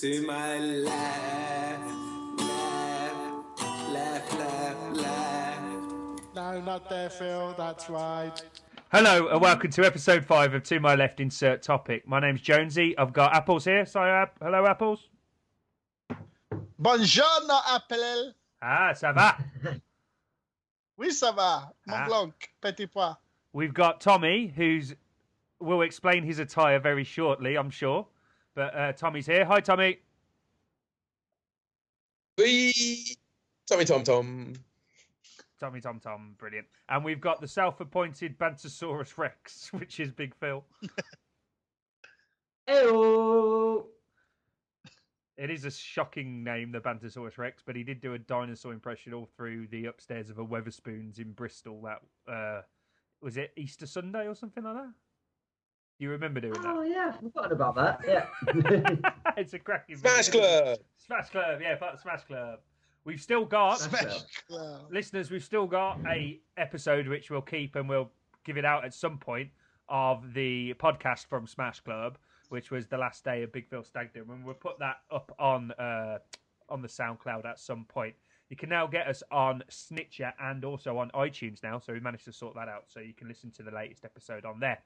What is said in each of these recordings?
to my left, left, left, left, left. No, not there, Phil. That's right. Hello and welcome to episode five of To My Left Insert Topic. My name's Jonesy. I've got Apples here. Sorry, App- hello, Apples. Buongiorno, Apple. Ah, ça va. Oui, ça va. Mon Ah. blanc, petit pois. We've got Tommy, who's will explain his attire very shortly, I'm sure. But uh, Tommy's here. Hi, Tommy. Wee! Tommy Tom Tom. Tommy Tom Tom, brilliant. And we've got the self-appointed Bantosaurus Rex, which is Big Phil. Heyo. It is a shocking name, the Bantosaurus Rex, but he did do a dinosaur impression all through the upstairs of a Wetherspoons in Bristol. That uh, was it Easter Sunday or something like that. You remember doing that? Oh that? yeah, forgotten about that. Yeah. it's a cracking Smash video. Club! Smash Club, yeah, fuck Smash Club. We've still got Smash Smash Club. listeners. We've still got a episode which we'll keep and we'll give it out at some point of the podcast from Smash Club, which was the last day of Big Phil Stag Do, and we'll put that up on uh, on the SoundCloud at some point. You can now get us on Stitcher and also on iTunes now, so we managed to sort that out. So you can listen to the latest episode on there.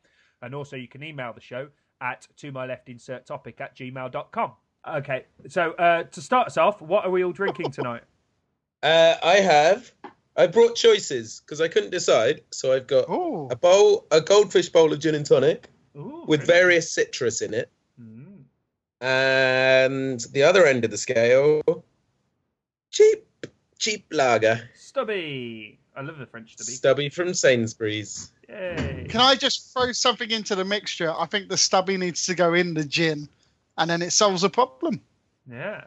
And also you can email the show at to my left insert topic at gmail.com. Okay, so uh, to start us off, what are we all drinking tonight? Uh, I have. I brought choices because I couldn't decide. So I've got Oh, a bowl, a goldfish bowl of gin and tonic Ooh, with brilliant. various citrus in it. Mm. And the other end of the scale, cheap, cheap lager. Stubby. I love the French stubby. Stubby from Sainsbury's. Yay. can I just throw something into the mixture? I think the stubby needs to go in the gin, and then it solves a problem. Yeah.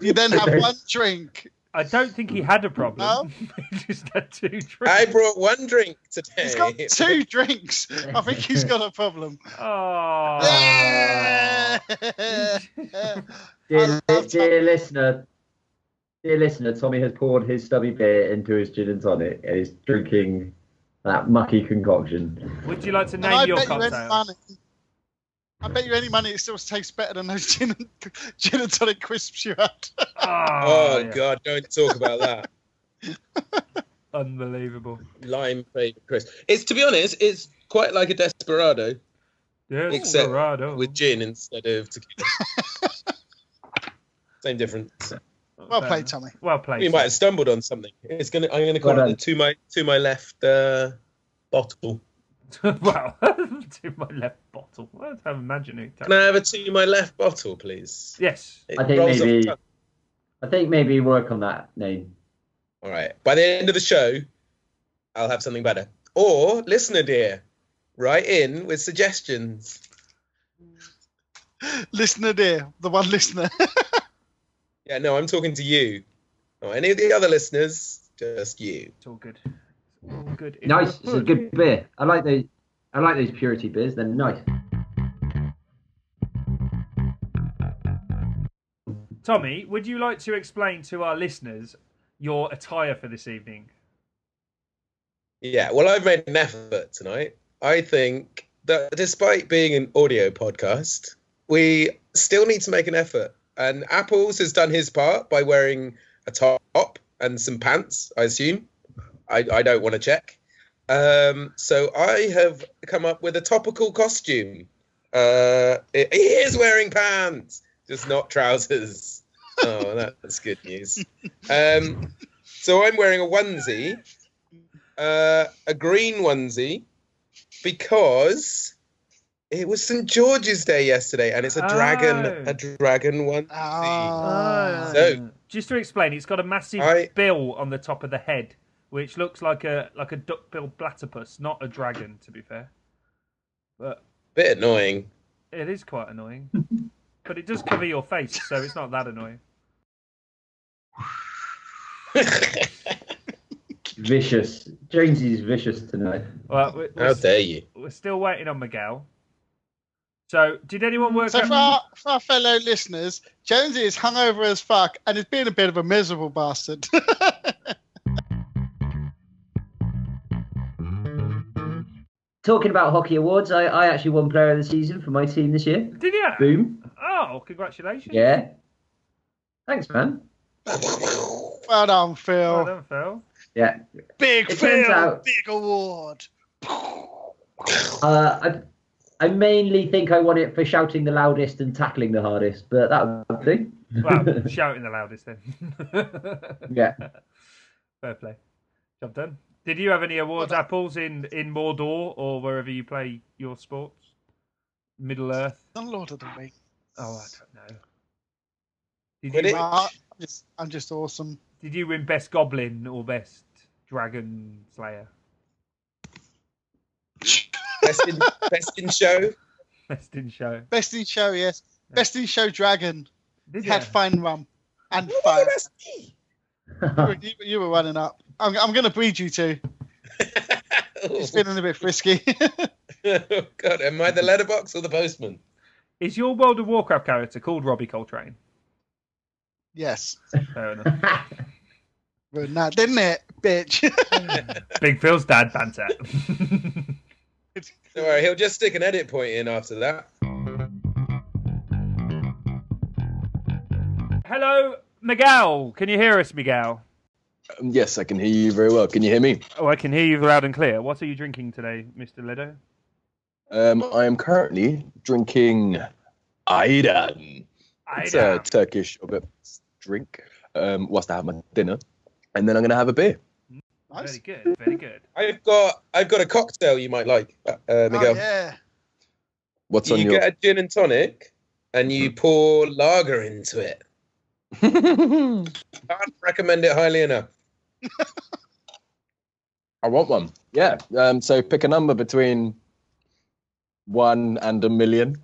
You then have one drink. I don't think he had a problem. he just had two drinks. I brought one drink today. He's got two drinks. I think he's got a problem. Oh. Dear, dear listener, dear listener, Tommy has poured his stubby beer into his gin and tonic and is drinking that mucky concoction. Would you like to name your bet you cocktail? I bet you any money it still tastes better than those gin and, gin and tonic crisps you had. Oh, Oh yeah. God! Don't talk about that. Unbelievable. Lime flavored crisp. It's to be honest, it's quite like a desperado Yes, Except Dorado. with gin instead of tequila. Same difference. Well played. Tommy. Well played. We might have stumbled on something. It's gonna. I'm gonna call Well it the to my to my left uh, bottle. wow. to my left bottle. What I'm imagining. Can I have a to my left bottle, please? Yes. It I think rolls off the maybe- I think maybe work on that name. All right. By the end of the show, I'll have something better. Or listener dear, write in with suggestions. Listener, dear, the one listener. Yeah, no, I'm talking to you. Not any of the other listeners, just you. It's all good. It's all good. in Nice, it's a good beer. I like those. I like those purity beers. They're nice. Tommy, would you like to explain to our listeners your attire for this evening? Yeah, well, I've made an effort tonight. I think that despite being an audio podcast, we still need to make an effort. And Apples has done his part by wearing a top and some pants, I assume. I, I don't want to check. Um, so I have come up with a topical costume. Uh, he is wearing pants, just not trousers. Oh, that's good news. Um, so I'm wearing a onesie uh, a green onesie because it was St George's Day yesterday, and it's a dragon, Oh. a dragon one. Ah. So- just to explain, it's got a massive I- bill on the top of the head, which looks like a like a duck-billed platypus, not a dragon, to be fair. But Bit annoying. it is quite annoying. but it does cover your face, so it's not that annoying. Vicious. Jonesy's vicious tonight. Well, we're, How we're, dare you? we're still waiting on Miguel. So, did anyone work So out? for our, for our fellow listeners, Jonesy is hungover as fuck and is being a bit of a miserable bastard. talking about hockey awards, I, I actually won Player of the Season for my team this year. Did you? Boom. Oh, congratulations. Yeah. Thanks, man. Well done, Phil. Well done, Phil. Yeah. Big It Phil. out- Big award. Uh, I, I mainly think I won it for shouting the loudest and tackling the hardest, but that was a thing. Well, shouting the loudest then. yeah. Fair play. Job done. Did you have any awards apples in in Mordor or wherever you play your sports? Middle Earth. The Lord of the Rings. Oh, I don't know. Did Would you, it- Nah, I'm just, I'm just awesome. did you win best goblin or best dragon slayer? Best in, best in show. Best in show. Best in show, yes. Best in show, Dragon. Did you? Had fine rum and fire. You were, you, you were running up. I'm, I'm going to breed you two. It's feeling a bit frisky. oh, God, am I the letterbox or the postman? Is your World of Warcraft character called Robbie Coltrane? yes. Fair enough. Ruined that, didn't it, bitch? Big Phil's dad banter. Don't worry, he'll just stick an edit point in after that. Hello, Miguel. Can you hear us, Miguel? Um, Yes, I can hear you very well. Can you hear me? Oh, I can hear you loud and clear. What are you drinking today, Mr. Lido? Um, I am currently drinking Ayran. It's a Ayran. Turkish yogurt drink. Um, whilst I have my dinner, and then I'm gonna have a beer. Nice. Very good, very good. I've got I've got a cocktail you might like, uh, uh, Oh, Miguel. yeah. What's on you your? get a gin and tonic, and you pour lager into it. Can't recommend it highly enough. I want one. Yeah. Um, so pick a number between one and a million.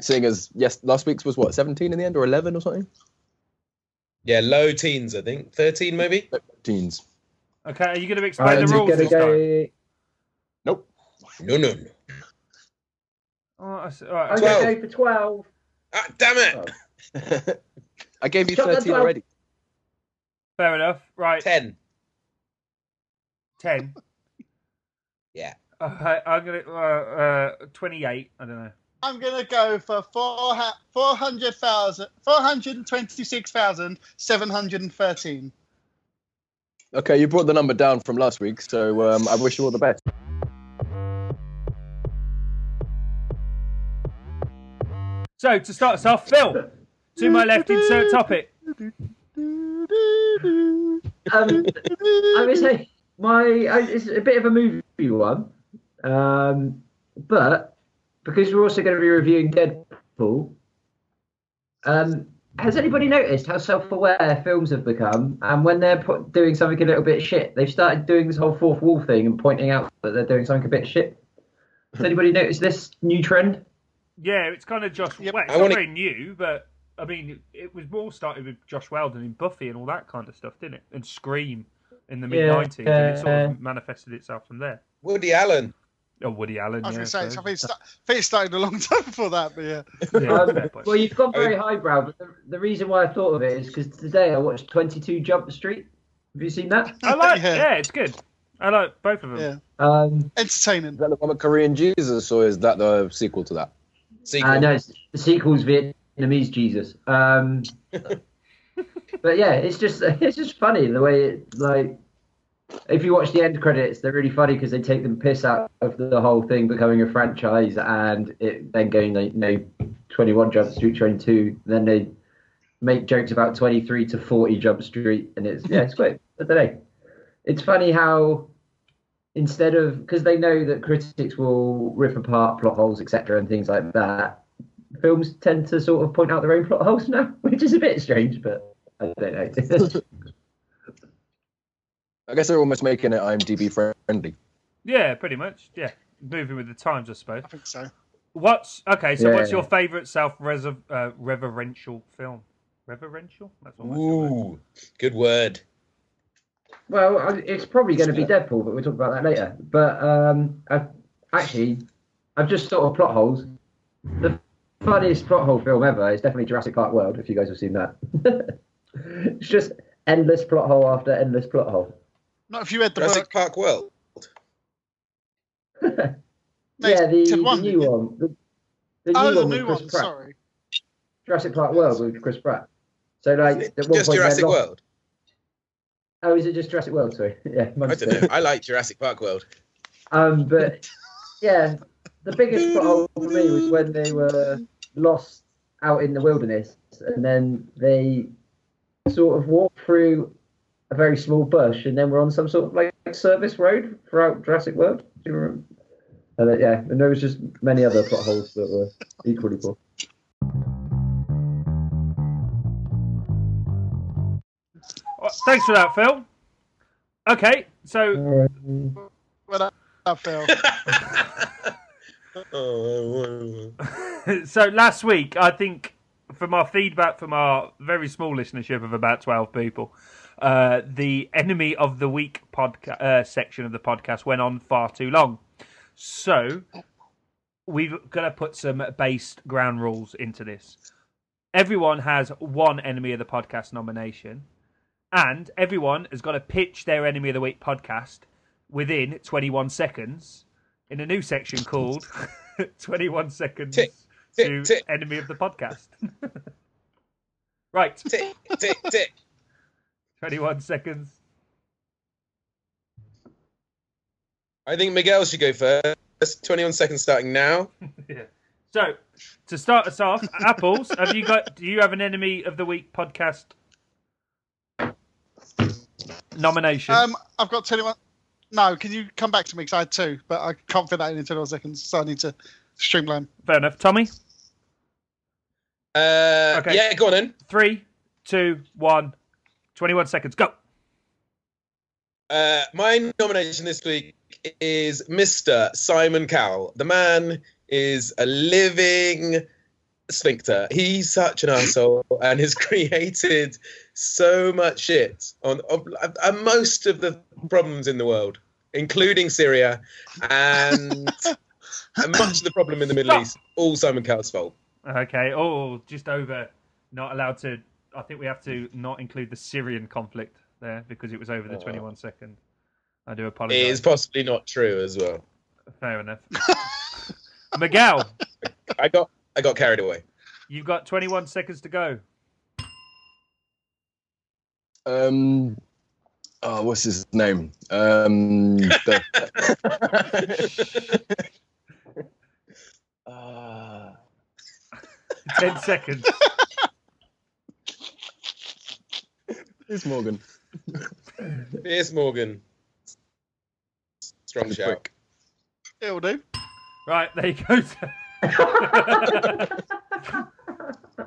Seeing as yes, last week's was what seventeen in the end, or eleven or something. Yeah, low teens, I think. 13 maybe? Teens. Okay, are you going to explain I'm the rules gonna this time? go. Nope. No, no, no. Oh, I see- all right, I'm gonna go for twelve. Ah, damn it! I gave you Shut that thirteen already. Fair enough. Right, 10. 10. Yeah. Uh, I'm going to, uh, uh, 28. I don't know. I'm going to go for four ha- 400,000 426,713. Okay, you brought the number down from last week, so um, I wish you all the best. So, to start us off, Phil, to my left, insert topic. Um, I would say my I, it's a bit of a movie one, um, but because we're also going to be reviewing Deadpool. Um, has anybody noticed how self-aware films have become? And when they're put, doing something a little bit shit, they've started doing this whole fourth wall thing and pointing out that they're doing something a bit shit. Has anybody noticed this new trend? Yeah, it's kind of Josh. Yep. Well, it's I not wanna- very new, but I mean, it was more started with Joss Whedon in Buffy and all that kind of stuff, didn't it? And Scream in the mid Yeah, 90s, and it sort uh, of manifested itself from there. Woody Allen. Oh, Woody Allen. I was yeah, going to say, so- I think, it sta- I think it started a long time before that, but yeah. yeah, Um, well, you've gone very highbrow, but the, the reason why I thought of it is because today I watched 22 Jump Street. Have you seen that? I like. Yeah. yeah. it's good. I like both of them. Yeah. Um, Entertaining. Is that the one with Korean Jesus, or is that the sequel to that? Sequel. uh, no, it's, the sequel's Vietnamese Jesus. Um, but yeah, it's just it's just funny the way it like. If you watch the end credits, they're really funny because they take the piss out of the whole thing becoming a franchise and it then going like you know 21 Jump Street, 22. Then they make jokes about 23 to 40 Jump Street, and it's yeah, it's great. I don't know. It's funny how instead of because they know that critics will rip apart plot holes, etc., and things like that. Films tend to sort of point out their own plot holes now, which is a bit strange, but I don't know. I guess they're almost making it IMDb friendly. Yeah, pretty much. Yeah, moving with the times, I suppose. I think so. What's okay? So, Yeah. what's your favourite self-reverential film? Reverential? That's almost the word. Ooh, good word. well, it's probably going to be Deadpool, but we'll talk about that later. But um, I've, actually, I've just thought of plot holes. The funniest plot hole film ever is definitely Jurassic Park World. If you guys have seen that, it's just endless plot hole after endless plot hole. Not if you read the Jurassic book. Park World. yeah, the, Negative the one, new didn't one. The, the new Oh, the one new one. Pratt. Sorry. Jurassic Park World with Chris Pratt. So like, at one Just Jurassic lost- World. Oh, is it just Jurassic World? Sorry. Yeah, I don't know. I like Jurassic Park World. Um, but yeah, the biggest plot hole for me was when they were lost out in the wilderness, and then they sort of walked through a very small bush, and then we're on some sort of like service road throughout Jurassic World. Do you remember? And uh, yeah, and there was just many other plot holes that were equally poor. Well, thanks for that, Phil. Okay, so Well, that, that fell. Oh, so last week, I think from our feedback from our very small listenership of about 12 people, uh, the enemy of the week podca- uh, section of the podcast went on far too long. So we've got to put some based ground rules into this. Everyone has one enemy of the podcast nomination, and everyone has got to pitch their enemy of the week podcast within 21 seconds in a new section called 21 seconds Tick, tick, to tick. enemy of the podcast. right, tick, tick, tick. 21 seconds. I think Miguel should go first. 21 seconds starting now. Yeah. So, to start us off, Apples, have you got? Do you have an enemy of the week podcast nomination? Um, I've got 21. No, can you come back to me? Because I had two, but I can't fit that in in 21 seconds, so I need to streamline. Fair enough. Tommy, Uh, Okay. Yeah, go on then. three, two, one. 21 seconds. Go. Uh, my nomination this week is Mr. Simon Cowell. The man is a living sphincter. He's such an asshole and has created so much shit on, on, on most of the problems in the world, including Syria and, and much of the problem in the Middle Stop. East. All Simon Cowell's fault. Okay. Oh, just over. Not allowed to. I think we have to not include the Syrian conflict there because it was over the Oh. 21 second. I do apologize. It is possibly not true as well. Fair enough. Miguel, I got I got carried away. you've got 21 seconds to go. Um, oh, what's his name? Um, the, uh, 10 seconds. Piers Morgan. Piers Morgan. Strong He's shout. prick. It'll do. Right, there you go.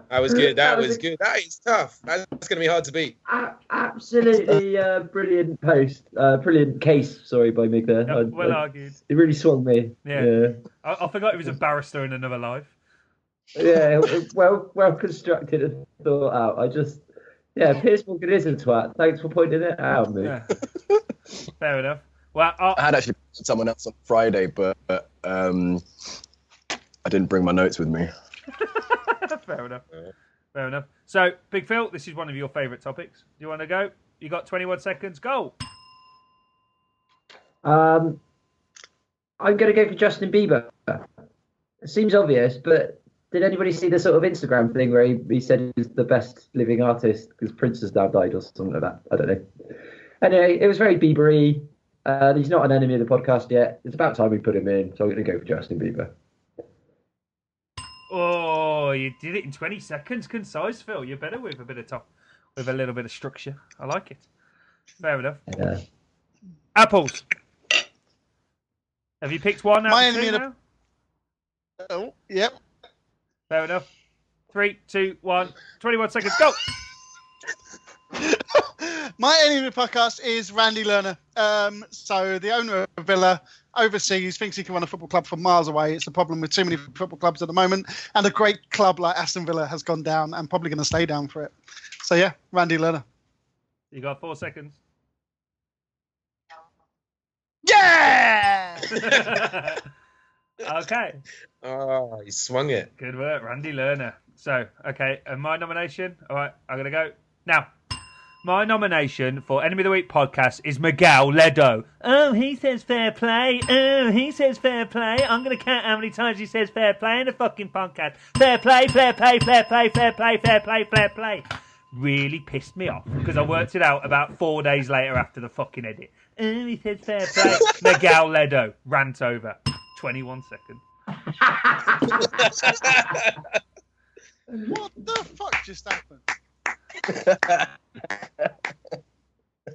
That was good. That That was was good. That is tough. That's going to be hard to beat. A- absolutely uh, brilliant post, uh, brilliant case. Sorry, by Mick there. Yeah, I- well I- argued. it really swung me. Yeah. yeah. I, I forgot he was a barrister in another life. Yeah, well, well constructed and thought out. I just, yeah, Piers Morgan is a twat. Thanks for pointing it out, mate. Yeah. Fair enough. Well, I i had actually posted someone else on Friday, but um, I didn't bring my notes with me. fair enough. Fair enough. So, Big Phil, this is one of your favourite topics. Do you want to go? You got 21 seconds. Go. Um, I'm going to go for Justin Bieber. It seems obvious, but did anybody see the sort of Instagram thing where he, he said he's the best living artist because Prince has now died or something like that? I don't know. Anyway, it was very Bieber-y. Uh, he's not an enemy of the podcast yet. It's about time we put him in, so I'm going to go for Justin Bieber. Oh, you did it in 20 seconds. Concise, Phil. You're better with a bit of top, with a little bit of structure. I like it. Fair enough. Yeah. Apples. Have you picked one out My of two enemy of the- now? Oh, yep. Fair enough. Three, two, one. 21 seconds. Go. My enemy of the podcast is Randy Lerner. Um, so the owner of Villa overseas thinks he can run a football club from miles away. It's a problem with too many football clubs at the moment, and a great club like Aston Villa has gone down and probably going to stay down for it. So yeah, Randy Lerner. You got four seconds. Yeah. okay. Ah, oh, he swung it. Good work, Randy Lerner. So, okay, and my nomination. All right, I'm gonna go now. My nomination for Enemy of the Week podcast is Miguel Ledo. Oh, he says fair play. Oh, he says fair play. I'm going to count how many times he says fair play in a fucking podcast. Fair play, fair play, fair play, fair play, fair play, fair play. Really pissed me off because I worked it out about four days later after the fucking edit. Oh, he says fair play. Miguel Ledo. Rant over. 21 seconds. What the fuck just happened?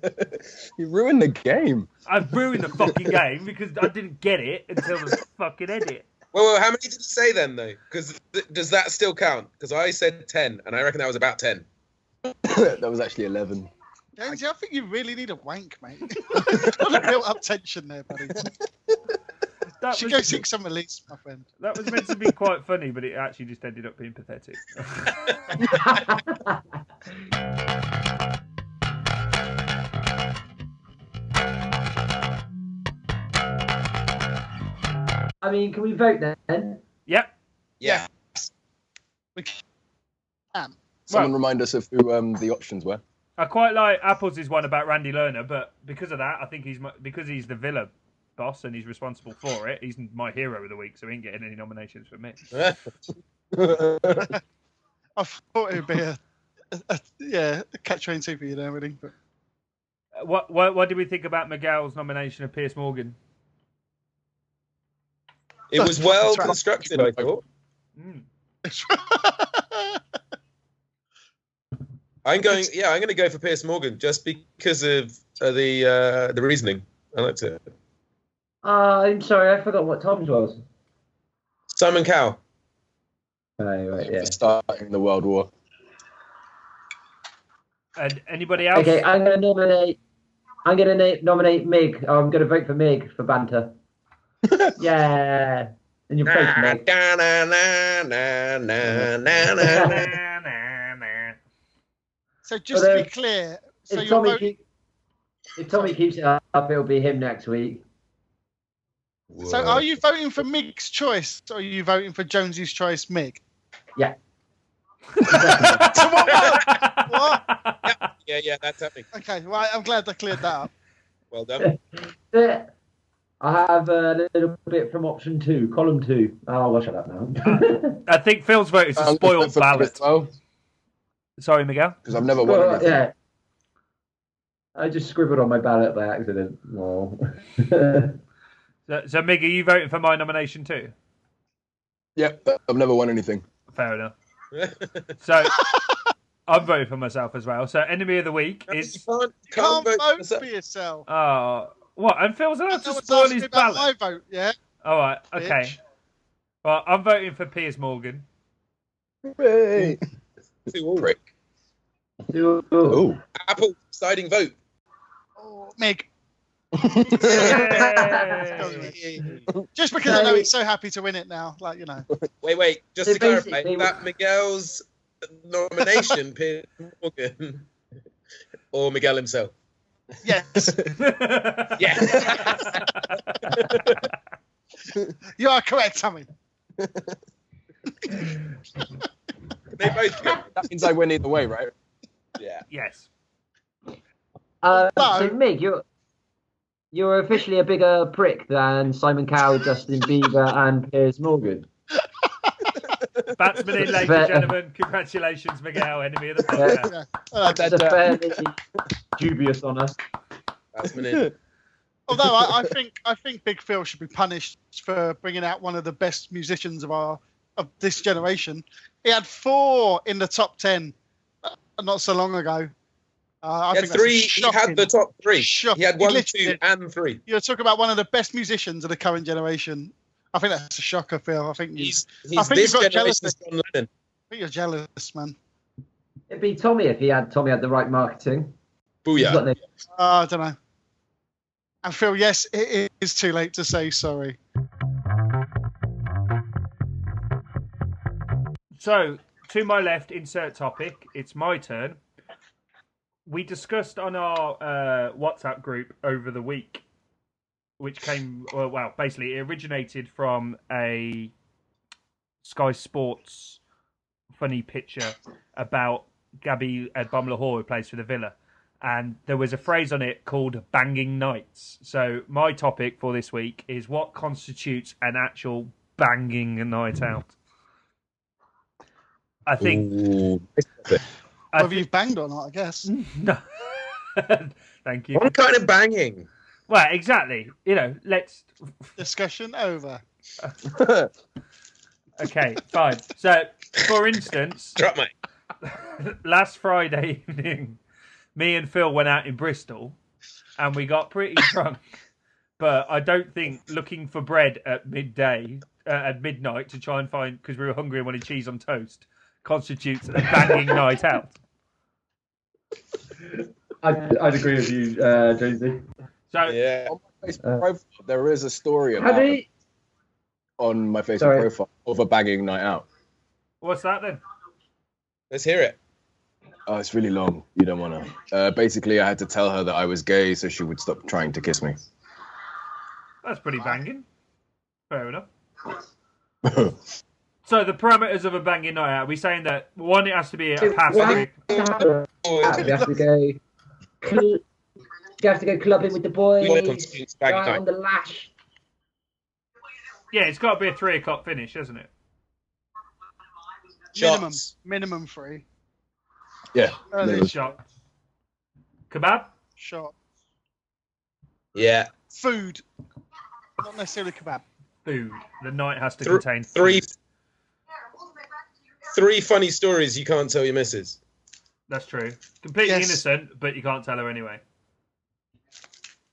you ruined the game. I've ruined the fucking game because I didn't get it until the fucking edit. Well, well, how many did you say then, though? Because th- does that still count? Because I said ten, and I reckon that was about ten. that was actually 11. Jonesy, I think you really need a wank, mate. Got a built up tension there, buddy. That Should was, go seek some release, my friend. that was meant to be quite funny, but it actually just ended up being pathetic. I mean, can we vote then? yep. Yeah. We can. Someone Well- remind us of who um, the options were. I quite like Apples is one about Randy Lerner, but because of that, I think he's because he's the Villa boss and he's responsible for it. He's my hero of the week, so he ain't getting any nominations from me. I thought it would be a, a, a yeah, a catch train two for you there, really. But Uh, What what what did we think about Miguel's nomination of Piers Morgan? It was well constructed, I thought. Mm. I'm going. Yeah, I'm going to go for Piers Morgan just because of uh, the uh, the reasoning. I liked it. Uh, I'm sorry, I forgot what Tom's was. Simon Cowell. Oh, right, yeah. For starting the World War. And anybody else? Okay, I'm gonna nominate. I'm gonna na- nominate Mig. I'm gonna vote for Mig for banter. yeah, and you vote for Na, Mig. na, na, na, na, na, na, na. Nah, nah, nah. so just But, to be clear, so If you're Tommy, voting, keep, if Tommy keeps it up, it'll be him next week. So are you voting for Mig's choice, or are you voting for Jonesy's choice, Mig? Yeah. What? Yeah, yeah, that's happening. Okay, right. I'm glad I cleared that up. Well done. I have a little bit from option two, column two. Oh, I'll shut up now. I think Phil's vote is a spoiled for ballot. Sorry, Miguel. because I've never won Well, anything. yeah. I just scribbled on my ballot by accident. So, so Mig, are you voting for my nomination too? Yep, I've never won anything. Fair enough. So I'm voting for myself as well. So enemy of the week you is can't, You can't can't vote for vote yourself. for yourself. oh what? And Phil's allowed to No one's spoil asking his about ballot. my vote, yeah. All right, okay. bitch. Well, I'm voting for Piers Morgan. Hooray! Two all. Prick. Ooh. Oh. Apple deciding vote. Oh, Mig. Yay! Just because I know he's so happy to win it now, like you know. Wait, wait. Just So to clarify, basically- that Miguel's nomination, Piers Morgan, or Miguel himself? Yes, yes. you are correct, Tommy. they both go. That means I win either way, right? Yeah. yes. Uh, No. So, Mig, you're you're officially a bigger prick than Simon Cowell, Justin Bieber, and Piers Morgan. Batsman in, ladies and gentlemen. Congratulations, Miguel, enemy of the podcast. Yeah. Uh, That's a fairly dubious honour. Batsman in. although I, I think I think Big Phil should be punished for bringing out one of the best musicians of our of this generation. He had four in the top ten uh, not so long ago. Uh, I He had three. He had the top three. Shocking. He had one, literally two, and three. You're talking about one of the best musicians of the current generation. I think that's a shocker, Phil. I think, you, He's I he's think this you've got generation's John Lennon. I think you're jealous, man. It'd be Tommy if he had Tommy had the right marketing. He's Booyah. the- Uh, I don't know. And Phil, yes, it is too late to say sorry. So, to my left, insert topic. It's my turn. We discussed on our uh, WhatsApp group over the week, which came, well, well, basically, it originated from a Sky Sports funny picture about Gabby Agbonlahor, who plays for the Villa. and there was a phrase on it called "banging nights." So my topic for this week is what constitutes an actual banging night out. I think. Ooh. I Whether thi- you've banged or not, I guess. no. Thank you. What kind of banging? Well, exactly. You know, let's. Discussion over. Okay, fine. So, for instance, Drop me. last Friday evening, me and Phil went out in Bristol, and we got pretty drunk. But I don't think looking for bread at midday, uh, at midnight, to try and find because we were hungry and wanted cheese on toast, constitutes a banging night out. I'd, I'd agree with you, uh, Jonesy. So, Yeah. on my Facebook Uh, profile, there is a story about do you, on my Facebook Sorry. profile of a banging night out. what's that then? Let's hear it. Oh, it's really long. You don't want to. Uh, basically, I had to tell her that I was gay so she would stop trying to kiss me. That's pretty banging. Fair enough. So, the parameters of a banging night out, are we saying that one, it has to be a past. Well, three- Oh, you have to go. Cl- you have to go clubbing with the boys. What constitutes Go banging out night? on the lash. Yeah, it's got to be a three o'clock finish, hasn't it? Minimum. Shots. Minimum three. yeah. Early minimum. Shots. Kebab? shot. Yeah. Food. Not necessarily kebab. Food. The night has to Thr- contain three food. Three funny stories you can't tell your missus. That's true. Completely Yes. innocent, but you can't tell her anyway.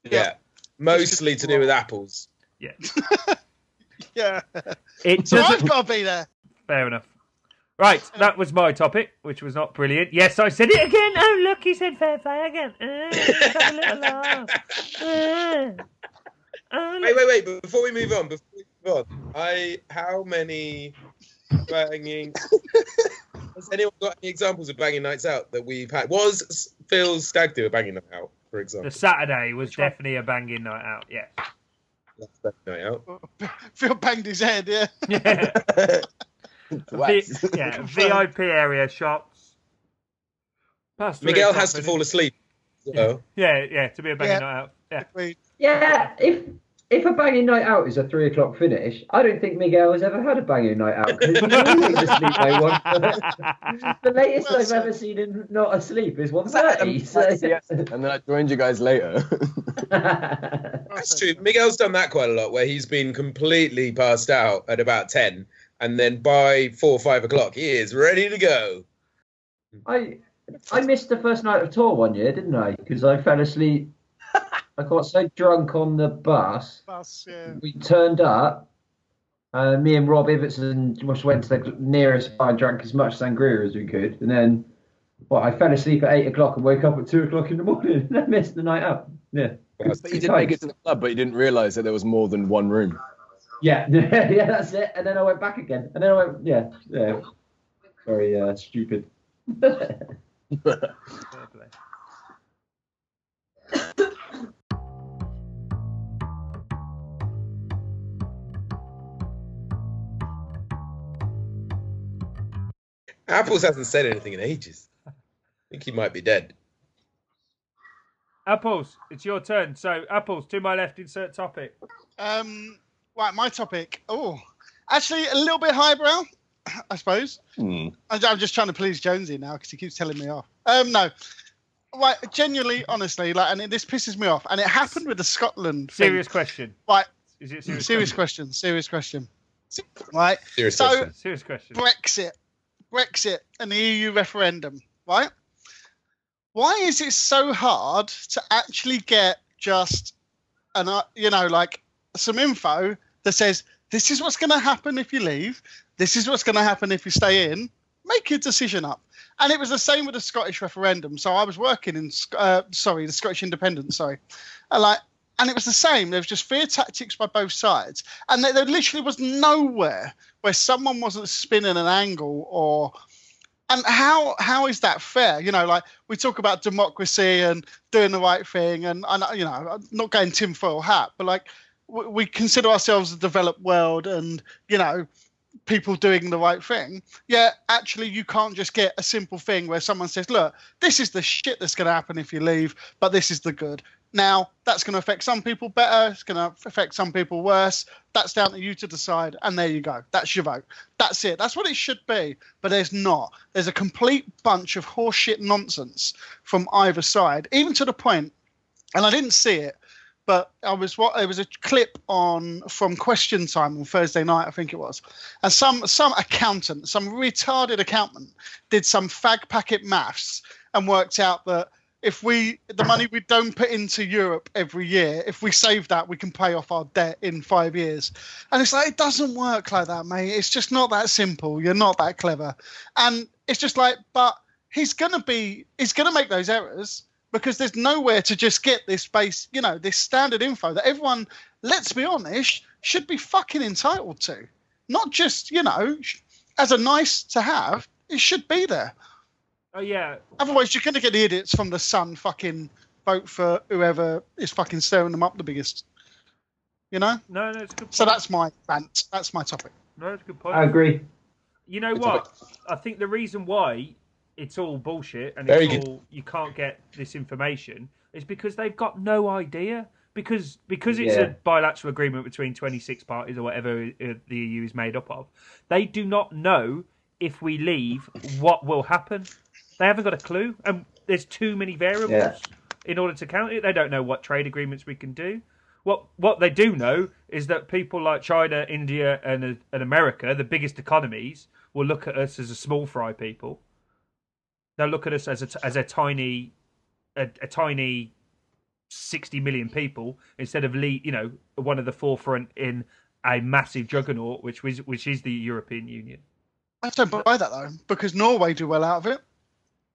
Yeah. Mostly to do with apples. Yeah. Yeah. It So I've doesn't. got to be there. Fair enough. Right, that was my topic, which was not brilliant. Yes, I said it again. Oh, look, he said fair play again. Uh, let's have a little laugh. Uh, oh, Wait, wait, wait! but Before we move on, before we move on, I how many banging? Has anyone got any examples of banging nights out that we've had? Was Phil's stag do a banging night out, for example? The Saturday was Which one? definitely a banging night out. Yeah. Night out. Phil banged his head, yeah. Yeah. V- yeah. VIP area shots. Past Miguel o'clock has to fall asleep. So oh. Yeah, yeah, to be a banging Yeah. night out. Yeah. Yeah, if if a banging night out is a three o'clock finish, I don't think Miguel has ever had a banging night out. 'cause he's always one. the latest Well I've said. ever seen him not asleep is one Was that um, So. yes, and then I joined you guys later. that's true. Miguel's done that quite a lot, where he's been completely passed out at about ten, and then by four or five o'clock, he is ready to go. I I missed the first night of tour one year, didn't I? Because I fell asleep. I got so drunk on the bus. Bus, yeah. We turned up. Uh, me and Rob Iverson just went to the nearest bar and drank as much sangria as we could, and then, well, I fell asleep at eight o'clock and woke up at two o'clock in the morning. and I missed the night out. Yeah, but you did make it to the club, but you didn't realise that there was more than one room. yeah, yeah. That's it. And then I went back again, and then I went, yeah, yeah. Very uh, stupid. Apples hasn't said anything in ages. I think he might be dead. Apples, it's your turn. So, Apples, to my left, insert topic. Um, right, my topic. Oh, actually, a little bit highbrow, I suppose. Hmm. I'm I'm just trying to please Jonesy now because he keeps telling me off. Um, no, right, genuinely, honestly, like, and it, this pisses me off. And it happened with the Scotland thing. Serious question. Right, Is it serious, serious question? question. Serious question. Right, Serious So- question. Serious question. Brexit, Brexit, and the EU referendum. Right. Why is it so hard to actually get just an, uh, you know, like some info that says this is what's going to happen if you leave, this is what's going to happen if you stay in. Make your decision up. And it was the same with the Scottish referendum. So I was working in, uh, sorry, the Scottish independence. Sorry, and like, and it was the same. There was just fear tactics by both sides, and there, there literally was nowhere where someone wasn't spinning an angle or. And how how is that fair? You know, like we talk about democracy and doing the right thing, and, and you know, not going tinfoil hat, but like we, we consider ourselves a developed world, and you know, people doing the right thing. Yeah, actually, you can't just get a simple thing where someone says, "Look, this is the shit that's going to happen if you leave, but this is the good." Now, that's going to affect some people better. It's going to affect some people worse. That's down to you to decide. And there you go. That's your vote. That's it. That's what it should be. But there's not. There's a complete bunch of horseshit nonsense from either side, even to the point, and I didn't see it, but I was what it was a clip on from Question Time on Thursday night, I think it was, and some some accountant, some retarded accountant, did some fag packet maths and worked out that if we the money we don't put into Europe every year, if we save that, we can pay off our debt in five years. And it's like it doesn't work like that, mate. It's just not that simple. You're not that clever, and it's just like, but he's gonna be, he's gonna make those errors because there's nowhere to just get this base, you know, this standard info that everyone, let's be honest, should be fucking entitled to. Not just, you know, as a nice to have, it should be there. Oh yeah, Otherwise, you're going to get the idiots from the Sun fucking vote for whoever is fucking stirring them up the biggest. You know? no, no, it's a good. Point. So that's my rant. That's my topic. no, it's a good point. I agree. You know Good what? I think the reason why it's all bullshit and Very it's good. all you can't get this information is because they've got no idea. Because because it's Yeah. a bilateral agreement between 26 parties or whatever uh, the EU is made up of, they do not know if we leave what will happen. They haven't got a clue, and there's too many variables Yeah. in order to count it. They don't know what trade agreements we can do. What what they do know is that people like China, India, and and America, the biggest economies, will look at us as a small fry people. They'll look at us as a as a tiny, a, a tiny, sixty million people instead of lead, you know, one of the forefront in a massive juggernaut, which was which is the European Union. I don't buy that though, because Norway do well out of it.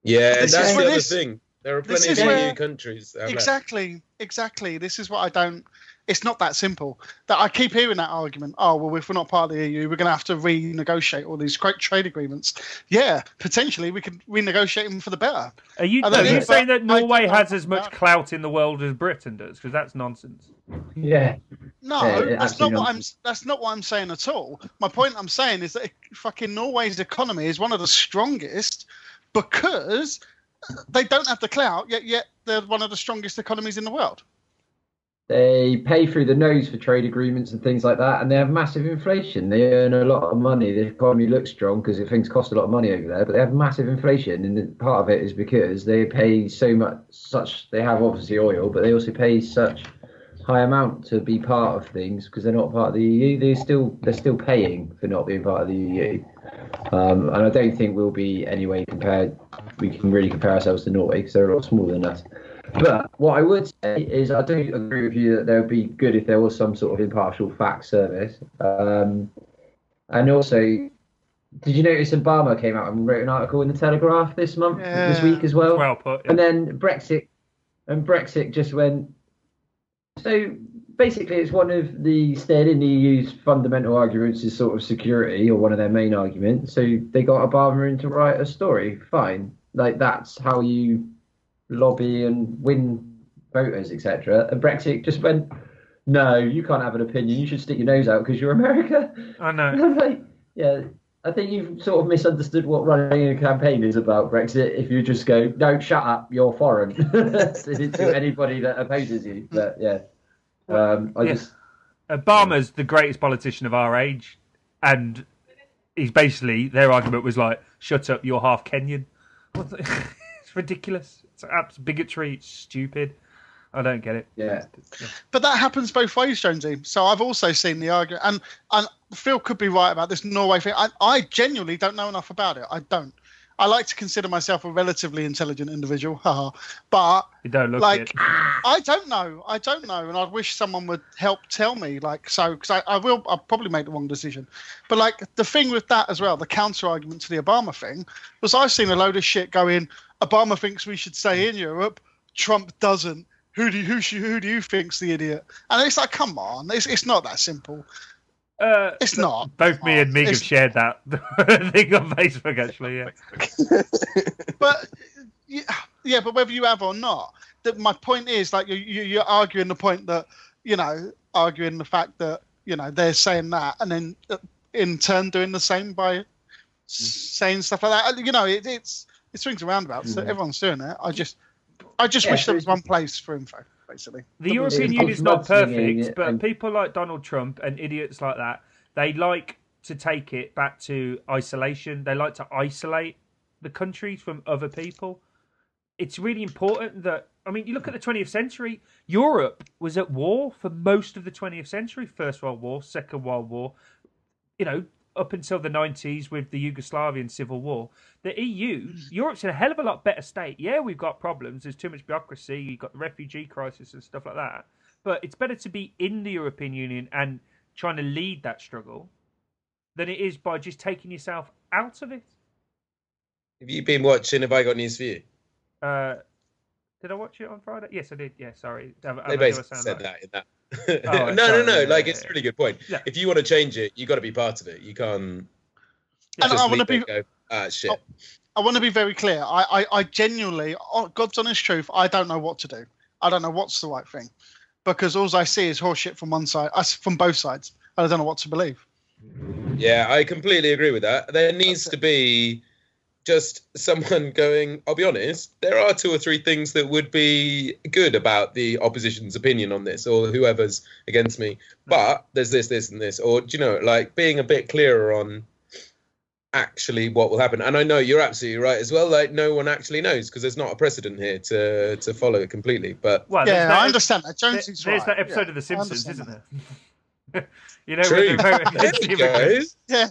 Yeah, This that's the where other this- thing. There are plenty of is EU countries. that have left. Exactly, exactly. This is what I don't. It's not that simple. That I keep hearing that argument. Oh well, if we're not part of the EU, we're going to have to renegotiate all these great trade agreements. Yeah, potentially we could renegotiate them for the better. Are you, are you saying that Norway don't has as much clout in the world as Britain does? Because that's nonsense. Yeah. No, Yeah, that's not absolutely what I'm. That's not what I'm saying at all. My point I'm saying is that fucking Norway's economy is one of the strongest because they don't have the clout yet. Yet they're one of the strongest economies in the world. They pay through the nose for trade agreements and things like that, and they have massive inflation. They earn a lot of money. The economy looks strong because things cost a lot of money over there, but they have massive inflation, and part of it is because they pay so much. Such they have obviously oil, but they also pay such high amount to be part of things because they're not part of the EU. They're still they're still paying for not being part of the EU, um, and I don't think we'll be anyway compared. We can really compare ourselves to Norway because they're a lot smaller than us. But what I would say is, I do agree with you that there would be good if there was some sort of impartial fact service. Um, and also, did you notice Obama came out and wrote an article in the Telegraph this month, this week as well? Well put. yeah. And then Brexit, and Brexit just went. So basically, it's one of the staying in the EU's fundamental arguments is sort of security, or one of their main arguments. So they got Obama in to write a story. Fine, like that's how you lobby and win voters, etc. And Brexit just went. No, you can't have an opinion. You should stick your nose out because you're America. I know. Like, yeah, I think you've sort of misunderstood what running a campaign is about Brexit. If you just go, no, shut up, you're foreign to anybody that opposes you. But yeah, um, I Yeah. just Obama's the greatest politician of our age, and he's basically their argument was like, "Shut up, you're half Kenyan." It's ridiculous. It's abs bigotry. It's stupid. I don't get it. Yeah. But that happens both ways, Jonesy. So I've also seen the argument, and and Phil could be right about this Norway thing. I, I genuinely don't know enough about it. I don't. I like to consider myself a relatively intelligent individual, haha. But You don't look like, it. I don't know. I don't know, and I wish someone would help tell me. Like, so because I, I will, I'll probably make the wrong decision. But like the thing with that as well, the counter argument to the Obama thing was I've seen a load of shit going. Obama thinks we should stay in Europe. Trump doesn't. Who do you, who who do you think's the idiot? And it's like, come on, it's it's not that simple. Uh, It's not. both me and Mig have shared that thing on Facebook. Actually, yeah. but yeah, yeah, but whether you have or not, that my point is like you, you you're arguing the point that you know arguing the fact that you know they're saying that, and then uh, in turn doing the same by saying stuff like that. You know, it, it's it swings and roundabouts. So Yeah. everyone's doing it. I just I just Yeah, wish there was one place for info, basically. The Double European Union is not perfect, but and- people like Donald Trump and idiots like that, they like to take it back to isolation. They like to isolate the countries from other people. It's really important that I mean, you look at the 20th century. Europe was at war for most of the 20th century. First World War, Second World War. You know, up until the 90s with the Yugoslavian civil war. The EU, Europe's in a hell of a lot better state. Yeah, we've got problems. There's too much bureaucracy. You've got the refugee crisis and stuff like that. But it's better to be in the European Union and trying to lead that struggle than it is by just taking yourself out of it. Have you been watching Have I Got News for You? Uh, did I watch it on Friday? Yes, I did. Yeah, sorry. Have I They basically said soundbite? that in that. Oh, no, no, no. Like it's a really good point. Yeah. If you want to change it, you got to be part of it. You can't And just I want to be go, ah, shit. Oh. I want to be very clear. I, I, I genuinely, oh, God's honest truth, I don't know what to do. I don't know what's the right thing because all I see is horseshit from one side, us from both sides. and I don't know what to believe. Yeah, I completely agree with that. There needs to be just someone going, I'll be honest, there are two or three things that would be good about the opposition's opinion on this or whoever's against me. Hmm. But there's this, this, and this. Or, do you know, like being a bit clearer on actually what will happen. And I know you're absolutely right as well. Like, no one actually knows because there's not a precedent here to, to follow it completely. But Well, yeah, that- I understand that. there- Jonesy's there's right. that episode Yeah, of The Simpsons, isn't that. there? you know, True. when they there you go. Yeah.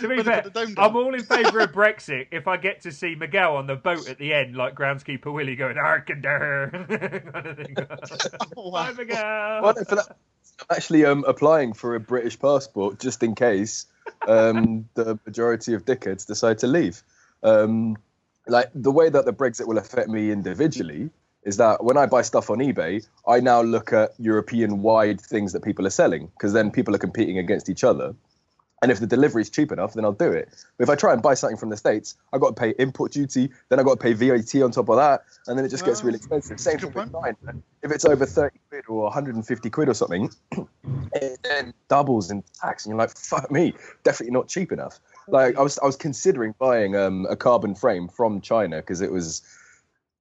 To be fair, put the dome down. I'm all in favour of Brexit if I get to see Miguel on the boat at the end, like groundskeeper Willie going "Arkander," kind of thing. Oh, Bye, wow. Miguel. Well, for that, I'm actually um, applying for a British passport just in case um, the majority of dickheads decide to leave. Um, like the way that the Brexit will affect me individually is that when I buy stuff on eBay, I now look at European-wide things that people are selling because then people are competing against each other. And if the delivery is cheap enough, then I'll do it. But if I try and buy something from the States, I've got to pay import duty, then I've got to pay VAT on top of that, and then it just gets really expensive. Same thing with China. If it's over 30 quid or 150 quid or something, it then doubles in tax, and you're like, fuck me, definitely not cheap enough. Like I was, I was considering buying um, a carbon frame from China because it was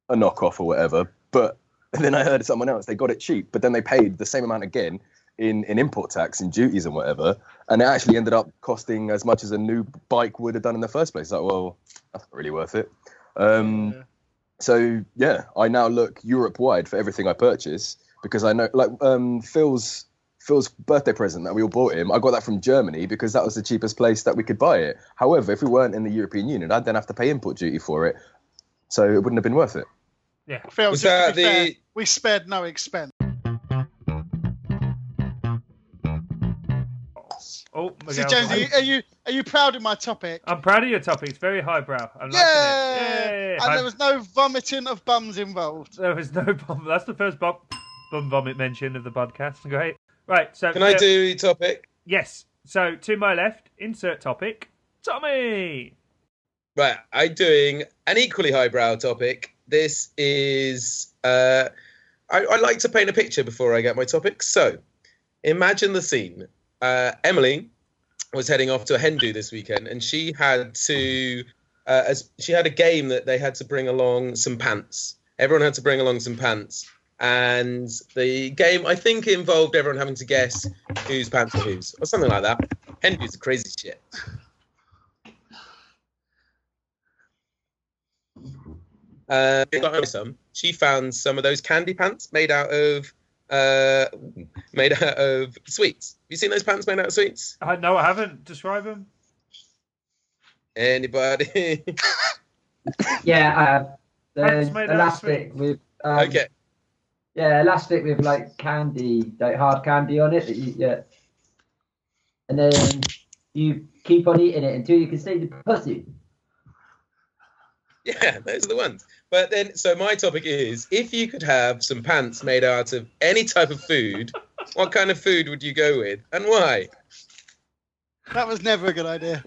a knockoff or whatever. But then I heard someone else they got it cheap, but then they paid the same amount again in, in import tax and duties and whatever, and it actually ended up costing as much as a new bike would have done in the first place. Like, well, that's not really worth it. Um, Yeah. So yeah, I now look Europe wide for everything I purchase because I know, like um, Phil's Phil's birthday present that we all bought him. I got that from Germany because that was the cheapest place that we could buy it. However, if we weren't in the European Union, I'd then have to pay import duty for it, so it wouldn't have been worth it. Yeah. Phil, Was just to that be fair, we spared no expense. Oh, See, Miguel's Jonesy, on. are you are you proud of my topic? I'm proud of your topic. It's very highbrow. I'm liking yeah, it. Yay. and High- there was no vomiting of bums involved. There was no bum. That's the first bum, bum vomit mention of the podcast. Great. Right. So can I uh, do topic? Yes. So to my left, insert topic. Tommy. Right, I'm doing an equally highbrow topic. This is uh, I, I like to paint a picture before I get my topic. So, imagine the scene. Uh, Emily was heading off to a this weekend, and she had to, uh, as she had a game that they had to bring along some pants. Everyone had to bring along some pants, and the game I think involved everyone having to guess whose pants were whose, or something like that. Hen do's crazy shit. Uh, got her some. She found some of those candy pants made out of uh, made out of sweets. Have you seen those pants made out of sweets? Uh, no, I haven't. Describe them. Anybody? Yeah, I have. Pants The made of elastic with um, okay. yeah, elastic with like candy, like hard candy on it. That you, yeah, and then you keep on eating it until you can see the pussy. Yeah, those are the ones. But then, so my topic is: if you could have some pants made out of any type of food, what kind of food would you go with, and why? That was never a good idea.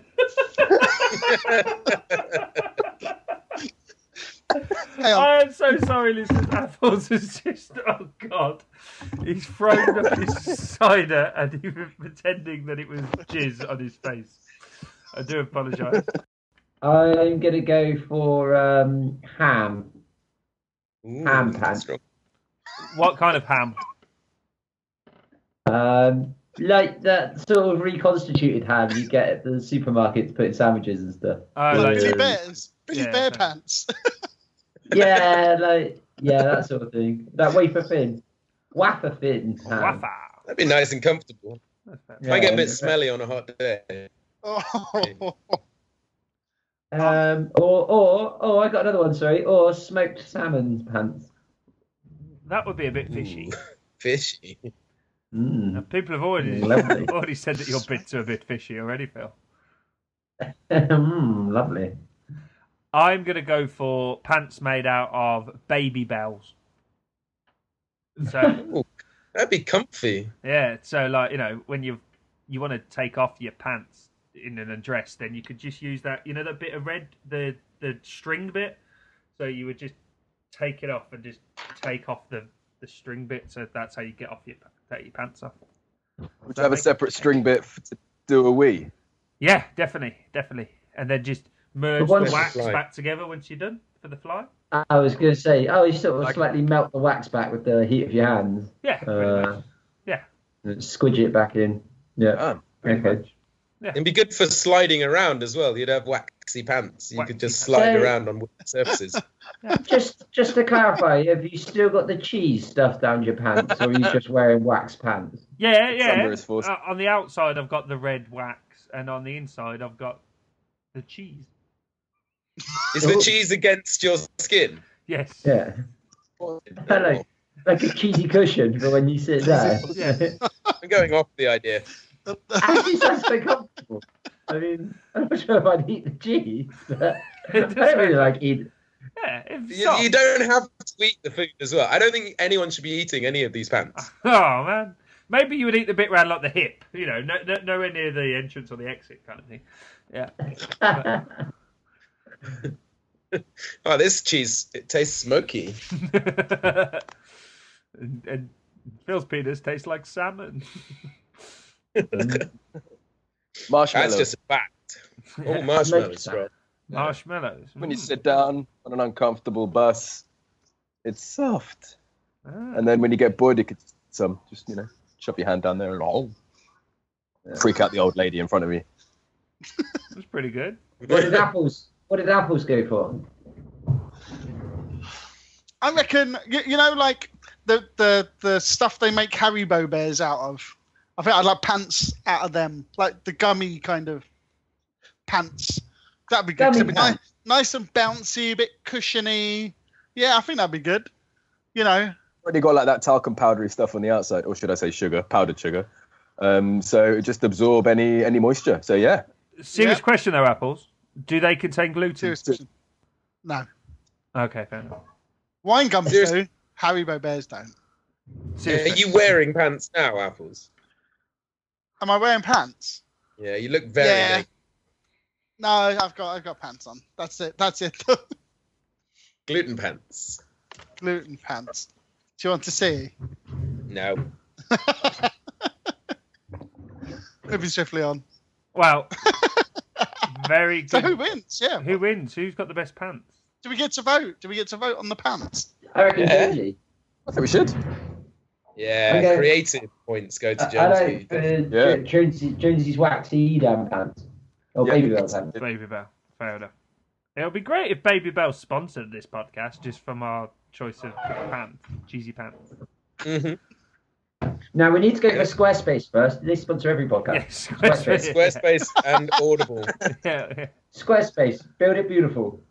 I am so sorry, listeners. Apples is just oh God. He's thrown up his cider and he was pretending that it was jizz on his face. I do apologise. I'm gonna go for um, ham. Ooh, Ham pants. What kind of ham? Um, like that sort of reconstituted ham you get at the supermarket to put in sandwiches and stuff. Oh, Like like, Billy Um, Bears, Billy yeah, Bear so- pants. Yeah, like yeah, that sort of thing. That wafer thin, wafer thin. ham. waffle. That'd be nice and comfortable. Yeah, I get a bit smelly on a hot day. Oh, Um, or or oh, I got another one. Sorry, or smoked salmon pants. That would be a bit fishy. Ooh, fishy. Mm. People have already Lovely. already said that your bits are a bit fishy already, Phil. mm, lovely. I'm gonna go for pants made out of Babybels. So Ooh, that'd be comfy. yeah, so like you know when you you want to take off your pants in an address, then you could just use that you know that bit of red the the string bit. So you would just take it off and just take off the the string bit. So that's how you get off your take your pants off. Would you have a separate string bit to do a wee? Yeah, definitely, definitely, and then just merge But the wax Fly. back together once you're done for the fly. I was going to say, oh, you sort of Like- slightly melt the wax back with the heat of your hands. Yeah. Uh, Yeah. Squidge it back in. Yeah. Ah, Pretty okay. much. It'd be good for sliding around as well. You'd have waxy pants. You Waxy could just pants. slide So- around on wooden surfaces. Just just to clarify, have you still got the cheese stuff down your pants, or are you just wearing wax pants? Yeah, yeah. Summer is forced. Uh, on the outside, I've got the red wax, and on the inside, I've got the cheese. Is the cheese against your skin? Yes. Yeah. Hello. Like a cheesy cushion for when you sit there. Yeah. I'm going off the idea. Actually, sounds so comfortable. I mean, I'm not sure if I'd eat the cheese, but I don't really like eat. Yeah. You, you don't have to eat the food as well. I don't think anyone should be eating any of these pants. Oh man. Maybe you would eat the bit round like the hip, you know, no, no, nowhere near the entrance or the exit kind of thing. Yeah. Oh, this cheese it tastes smoky. and, and Phil's penis tastes like salmon. marshmallow. That's just a fact. Oh, Yeah. marshmallows, bro. Marshmallows. When you Mm. sit down on an uncomfortable bus, it's soft. Ah. And then when you get bored, you could some just you know shove your hand down there and oh, freak out the old lady in front of you. That's pretty good. What did apples? What did apples go for? I reckon you, you know like the the the stuff they make Haribo bears out of. I think I'd like pants out of them, like the gummy kind of pants. That'd be good. 'cause Gummy it'd be nice, nice and bouncy, a bit cushiony. Yeah, I think that'd be good. You know, Already got like that talcum powdery stuff on the outside, or should I say sugar, powdered sugar. Um, so it just absorb any any moisture. So yeah, Serious Yeah. question though, apples. Do they contain gluten? serious question. No, Okay, fair enough. wine gums Serious- do. Haribo bears don't. Serious Are you wearing pants now, Apples? Am I wearing pants? Yeah, you look very Yeah. naked. No, I've got I've got pants on. That's it. That's it. gluten pants. Gluten pants. Do you want to see? No. Moving swiftly on. Wow. Very good. So who wins? Yeah. Who wins? Who's got the best pants? Do we get to vote? Do we get to vote on the pants? I reckon Yeah. Jonesy. I think we should. Yeah, Okay. creative points go to I, I Jonesy. Uh, Yeah. Jo- Jonesy's waxy Edam pants. Or Yeah. Babybel pants. Baby Bell. Fair enough. It would be great if Babybel sponsored this podcast just from our choice of pants, cheesy pants. hmm Now we need to go for Squarespace first. They sponsor every podcast. Yes, Squarespace. Squarespace and Audible. yeah, yeah. Squarespace, build it beautiful.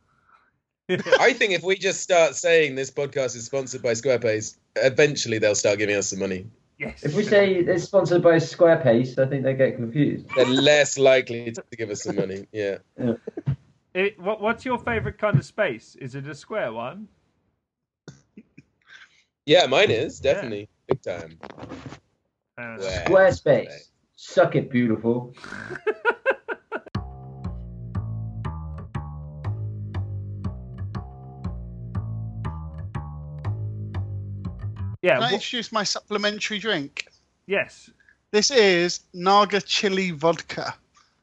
I think if we just start saying this podcast is sponsored by Squarespace, eventually they'll start giving us some money. Yes. If we say it's sponsored by Squarepace, I think they get confused. They're less likely to give us some money. Yeah. It, what, what's your favourite kind of space? Is it a square one? Yeah, mine is definitely big time. Uh, Where? Squarespace, suck it beautiful. Yeah. Can I wha- introduce my supplementary drink? yes. This is Naga Chili Vodka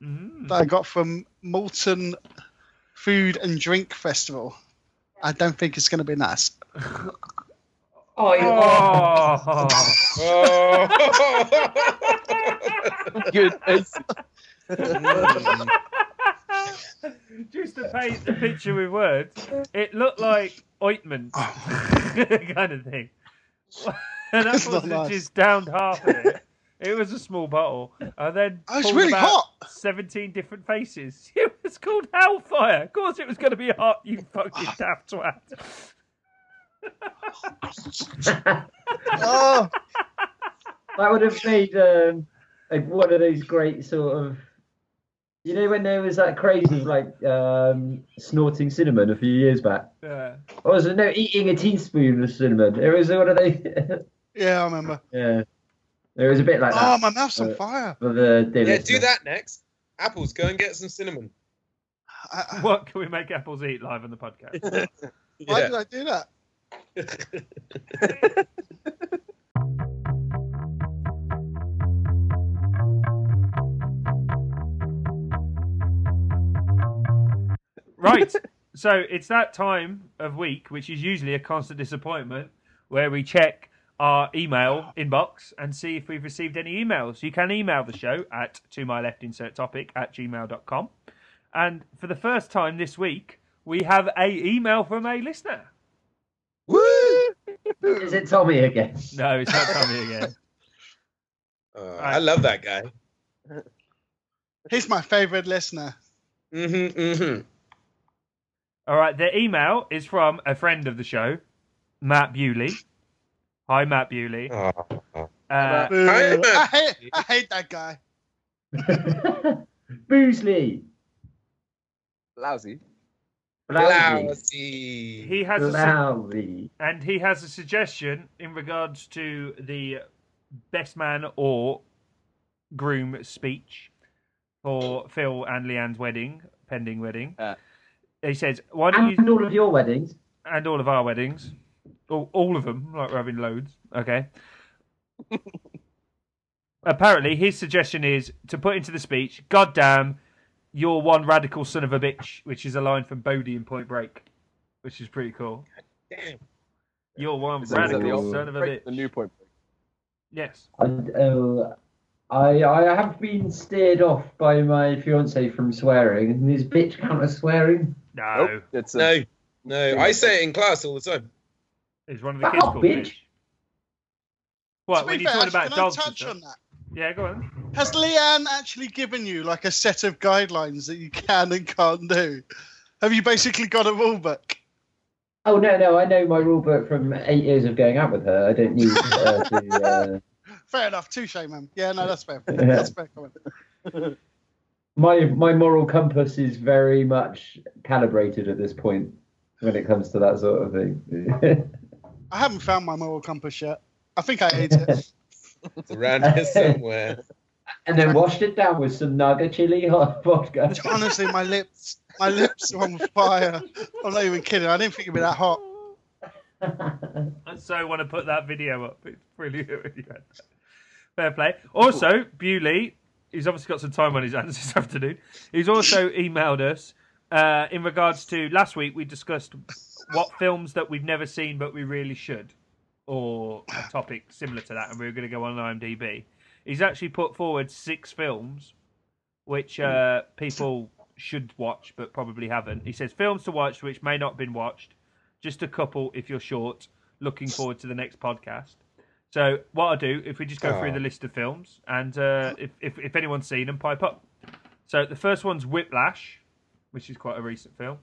Mm. that I got from Malton Food and Drink Festival. I don't think it's going to be nice. Oh, you Oh. Oh. Good. Just to paint the picture with words, it looked like ointment kind of thing. And It's that not was nice. just downed half of it. It was a small bottle, and then Oh, it's really hot. Seventeen different faces. It was called Hellfire. Of course, it was going to be hot. You fucking daft twat. Oh, That would have made um, like one of those great sort of. You know when there was that crazy like um, snorting cinnamon a few years back. Yeah. Or was it no eating a teaspoon of cinnamon? It was one of those. yeah, I remember. yeah, it was a bit like Oh, that my mouth's on Uh, fire. for the day yeah, do that next. Apples, go and get some cinnamon. I, I, What can we make apples eat live on the podcast? why Yeah. did I do that? Right. So it's that time of week, which is usually a constant disappointment, where we check our email inbox and see if we've received any emails. You can email the show at to my left insert topic at gmail.com. And for the first time this week, we have a email from a listener. Woo! Is it Tommy again? No, it's not Tommy again. Oh, I love that guy. He's my favourite listener. Mm-hmm, mm-hmm. All right, the email is from a friend of the show, Matt Bewley. Hi, Matt Bewley. Oh. Uh, Boo. Hi, man. I, hate, I hate that guy. Boosley. Lousy. Lousy. Lousy. he has a, and he has a suggestion in regards to the best man or groom speech for Phil and Leanne's wedding, pending wedding. Uh. He says, "Why don't you And all of your weddings. and all of our weddings, all, all of them, like we're having loads. Okay. Apparently, his suggestion is to put into the speech, "God damn, you're one radical son of a bitch," which is a line from Bodhi in Point Break, which is pretty cool. Damn. You're one Is that- is that the radical old- son of a bitch. The new point. Break. Yes. I, uh, I I have been steered off by my fiance from swearing. And this bitch count as swearing? No, Nope, it's a, No, no. I say it in class all the time. it's one of the kids called bitch. bitch. What To when be you're talking about can dogs? I touch on that? Yeah, go on. Has Leanne actually given you like a set of guidelines that you can and can't do? Have you basically got a rule book? Oh no no! I know my rule book from eight years of going out with her. I don't need uh, to. Fair enough, touche, man. Yeah, no, that's fair. That's fair comment. My my moral compass is very much calibrated at this point when it comes to that sort of thing. I haven't found my moral compass yet. I think I ate it. It's around here somewhere. and then washed it down with some Naga chili hot vodka. Honestly, my lips, my lips are on fire. I'm not even kidding. I didn't think it'd be that hot. I so want to put that video up. It's brilliant. when you. Fair play. Also, Bewley, he's obviously got some time on his hands this afternoon. He's also emailed us uh, in regards to last week. We discussed what films that we've never seen but we really should, or a topic similar to that, and we were going to go on IMDb. He's actually put forward six films which uh, people should watch but probably haven't. He says films to watch which may not have been watched. Just a couple if you're short. Looking forward to the next podcast. So what I'll do if we just go through Oh. the list of films and uh, if, if if anyone's seen them, pipe up. So the first one's Whiplash, which is quite a recent film.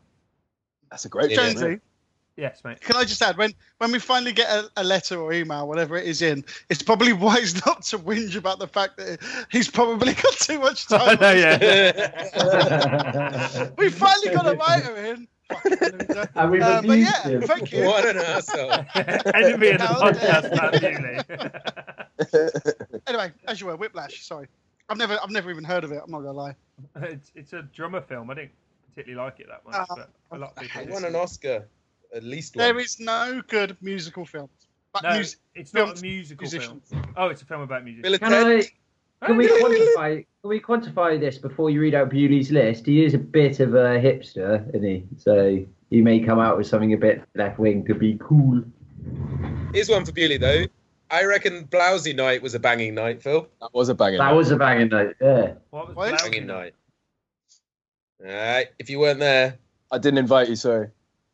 That's a great Yeah. film, Jonesy, isn't it? Yes, mate. can I just add when when we finally get a, a letter or email, whatever it is in, it's probably wise not to whinge about the fact that he's probably got too much I time. know, yeah. We finally got a writer in. Fucking loser. and we've Uh, but abused yeah, him. thank you. what an asshole. Enemy of the podcast, dare Matt Anyway, as you were, Whiplash. Sorry, I've never I've never even heard of it. I'm not gonna lie. it's it's a drummer film. I didn't particularly like it that much, Uh, but a lot of people. It won an Oscar. At least one. There is no good musical films. But No, mus- it's not a musical musicians. film. Oh, it's a film about music. Bill Can Ted. I? Can we quantify? Can we quantify this before you read out Bewley's list? He is a bit of a hipster, isn't he? So he may come out with something a bit left wing to be cool. Here's one for Bewley though. I reckon Blousy Night was a banging night, Phil. That was a banging. That was a banging night. Yeah. What was What? Banging night. Alright, if you weren't there, I didn't invite you, sorry.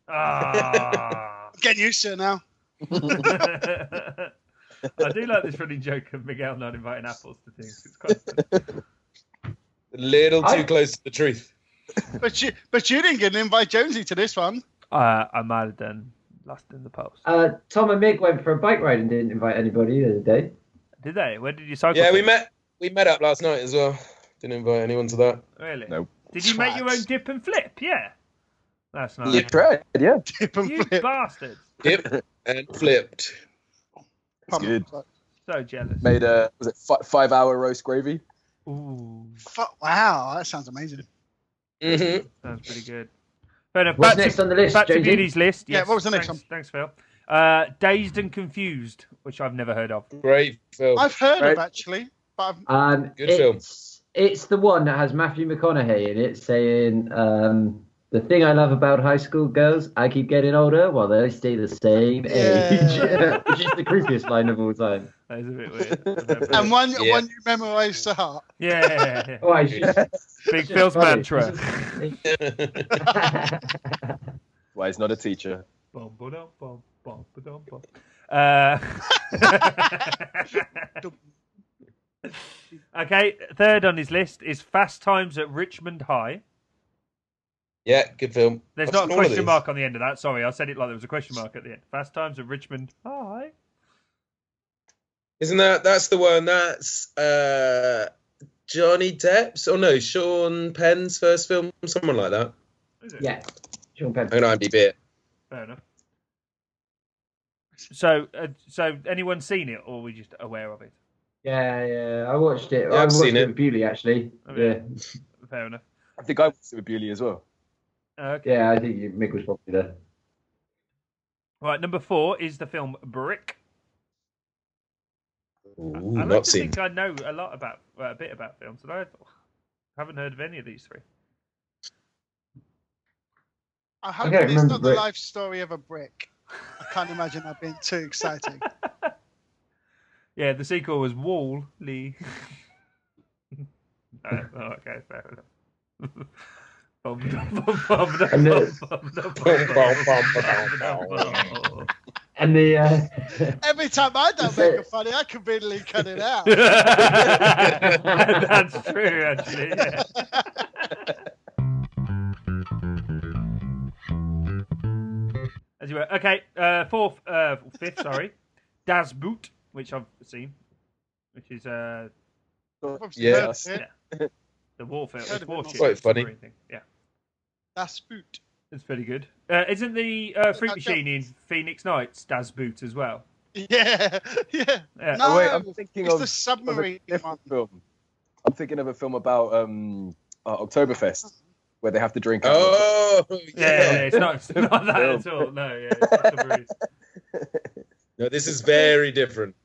Ah. Get used to it now. I do like this running joke of Miguel not inviting apples to things. It's quite funny. a little too I- close to the truth. But you, but you didn't get an invite Jonesy to this one. Uh, I might have done lost in the post. Uh, Tom and Mick went for a bike ride and didn't invite anybody the other day. Did they? Where did you cycle? Yeah, to? we met we met up last night as well. Didn't invite anyone to that. Really? No. Did you make your own dip and flip? Yeah. That's nice. You tried, yeah. Tip and You flip. bastards. Dip and flipped. It's good. So jealous. Made a was it fi- five hour roast gravy? Ooh, Fuck, wow, that sounds amazing. hmm sounds pretty good. Fair enough. What's Back next to, on the list, back to Bewley's list. Yeah, what was the next thanks, one? Thanks, Phil. Uh, Dazed and Confused, which I've never heard of. Great film. I've heard Right. of actually, but I've, Um, Good it's, film. It's the one that has Matthew McConaughey in it saying, um, The thing I love about high school girls, I keep getting older while they stay the same age. Yeah. Which is the creepiest line of all time. That is a bit weird. and one Yeah. one you memorised to heart. yeah, yeah, yeah. Oh, I should- Big Phil's mantra. Why he's not a teacher. Uh, okay, third on his list is Fast Times at Richmond High. Yeah, good film. There's I've not a seen all of question mark on the end of that. Sorry, I said it like there was a question mark at the end. Fast Times at Richmond High. Isn't that that's the one? That's uh, Johnny Depp's or no, Sean Penn's first film, someone like that. Is it? yeah. Sean Penn. I'm gonna IMDb it. Fair enough. So, uh, so anyone seen it, or are we just aware of it? Yeah, yeah. I watched it. Yeah, I I've watched seen it it. with Bewley, actually. Okay. Yeah. Fair enough. I think I watched it with Bewley as well. Okay. Yeah, I think you- Mick was probably there. Right, number four is the film Brick. Ooh, I like not to seen. think I know a lot about uh, a bit about films, and I haven't heard of any of these three. I hope Okay, it's remember not the Brick. life story of a brick. I can't imagine that being too exciting. Yeah, the sequel was Wall Lee. oh, okay, fair enough. And the-. And the. Uh... Every time I don't make it funny, I conveniently cut it out. That's true, actually. Yeah. As you were. Okay, uh, fourth, uh, fifth, sorry. Das Boot, which I've seen, which is uh, Obviously Yeah. heard of it. the warfare, Heard of it warship. Quite funny. submarine Thing. Yeah, That's boot. it's pretty good. Uh, isn't the uh, Fruit Machine in Phoenix Nights Das Boot as well? Yeah, yeah. Yeah. No, Oh, wait, I'm thinking it's of, the of a submarine different film. I'm thinking of a film about um, uh, Oktoberfest where they have to drink. Oh, Yeah, yeah. yeah, it's not, it's not that at all. No, yeah, it's. No, this is very different.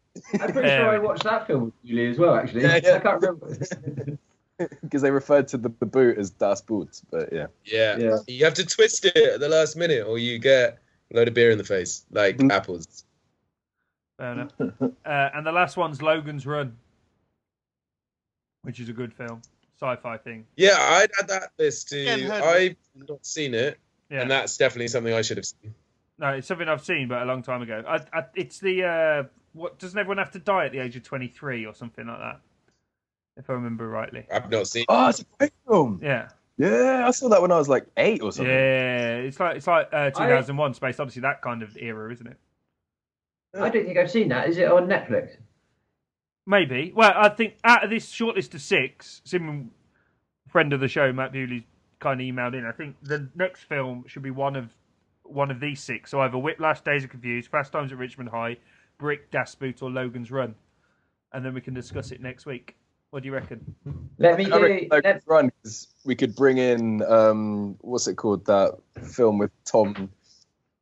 I'm pretty Yeah. sure I watched that film with Julie as well, actually. Yeah, yeah. I can't remember. because they referred to the, the boot as Das Boot, but yeah. Yeah. Yeah. You have to twist it at the last minute, or you get a load of beer in the face, like Mm. apples. Fair enough. Uh, and the last one's Logan's Run, which is a good film, sci-fi thing. Yeah, I'd add that list to. Again, heard of I've not seen it, Yeah, and that's definitely something I should have seen. no, it's something I've seen, but a long time ago. I, I, it's the uh, what doesn't everyone have to die at the age of twenty three or something like that? If I remember rightly. I've not seen. Oh, it's a great film. Yeah, Yeah, I saw that when I was like eight or something. yeah. It's like it's like uh, two thousand one space. Obviously, that kind of era, isn't it? I don't think I've seen that. Is it on Netflix? Maybe. Well, I think out of this short list of six, Simon, friend of the show, Matt Bewley, kind of emailed in. I think the next film should be one of one of these six. So either Whiplash, Dazed and Confused, Fast Times at Richmond High, Brick, Das Boot, or Logan's Run, and then we can discuss it next week. What do you reckon? Let me I reckon do. Logan's Let, Run 'cause we could bring in um, what's it called that film with Tom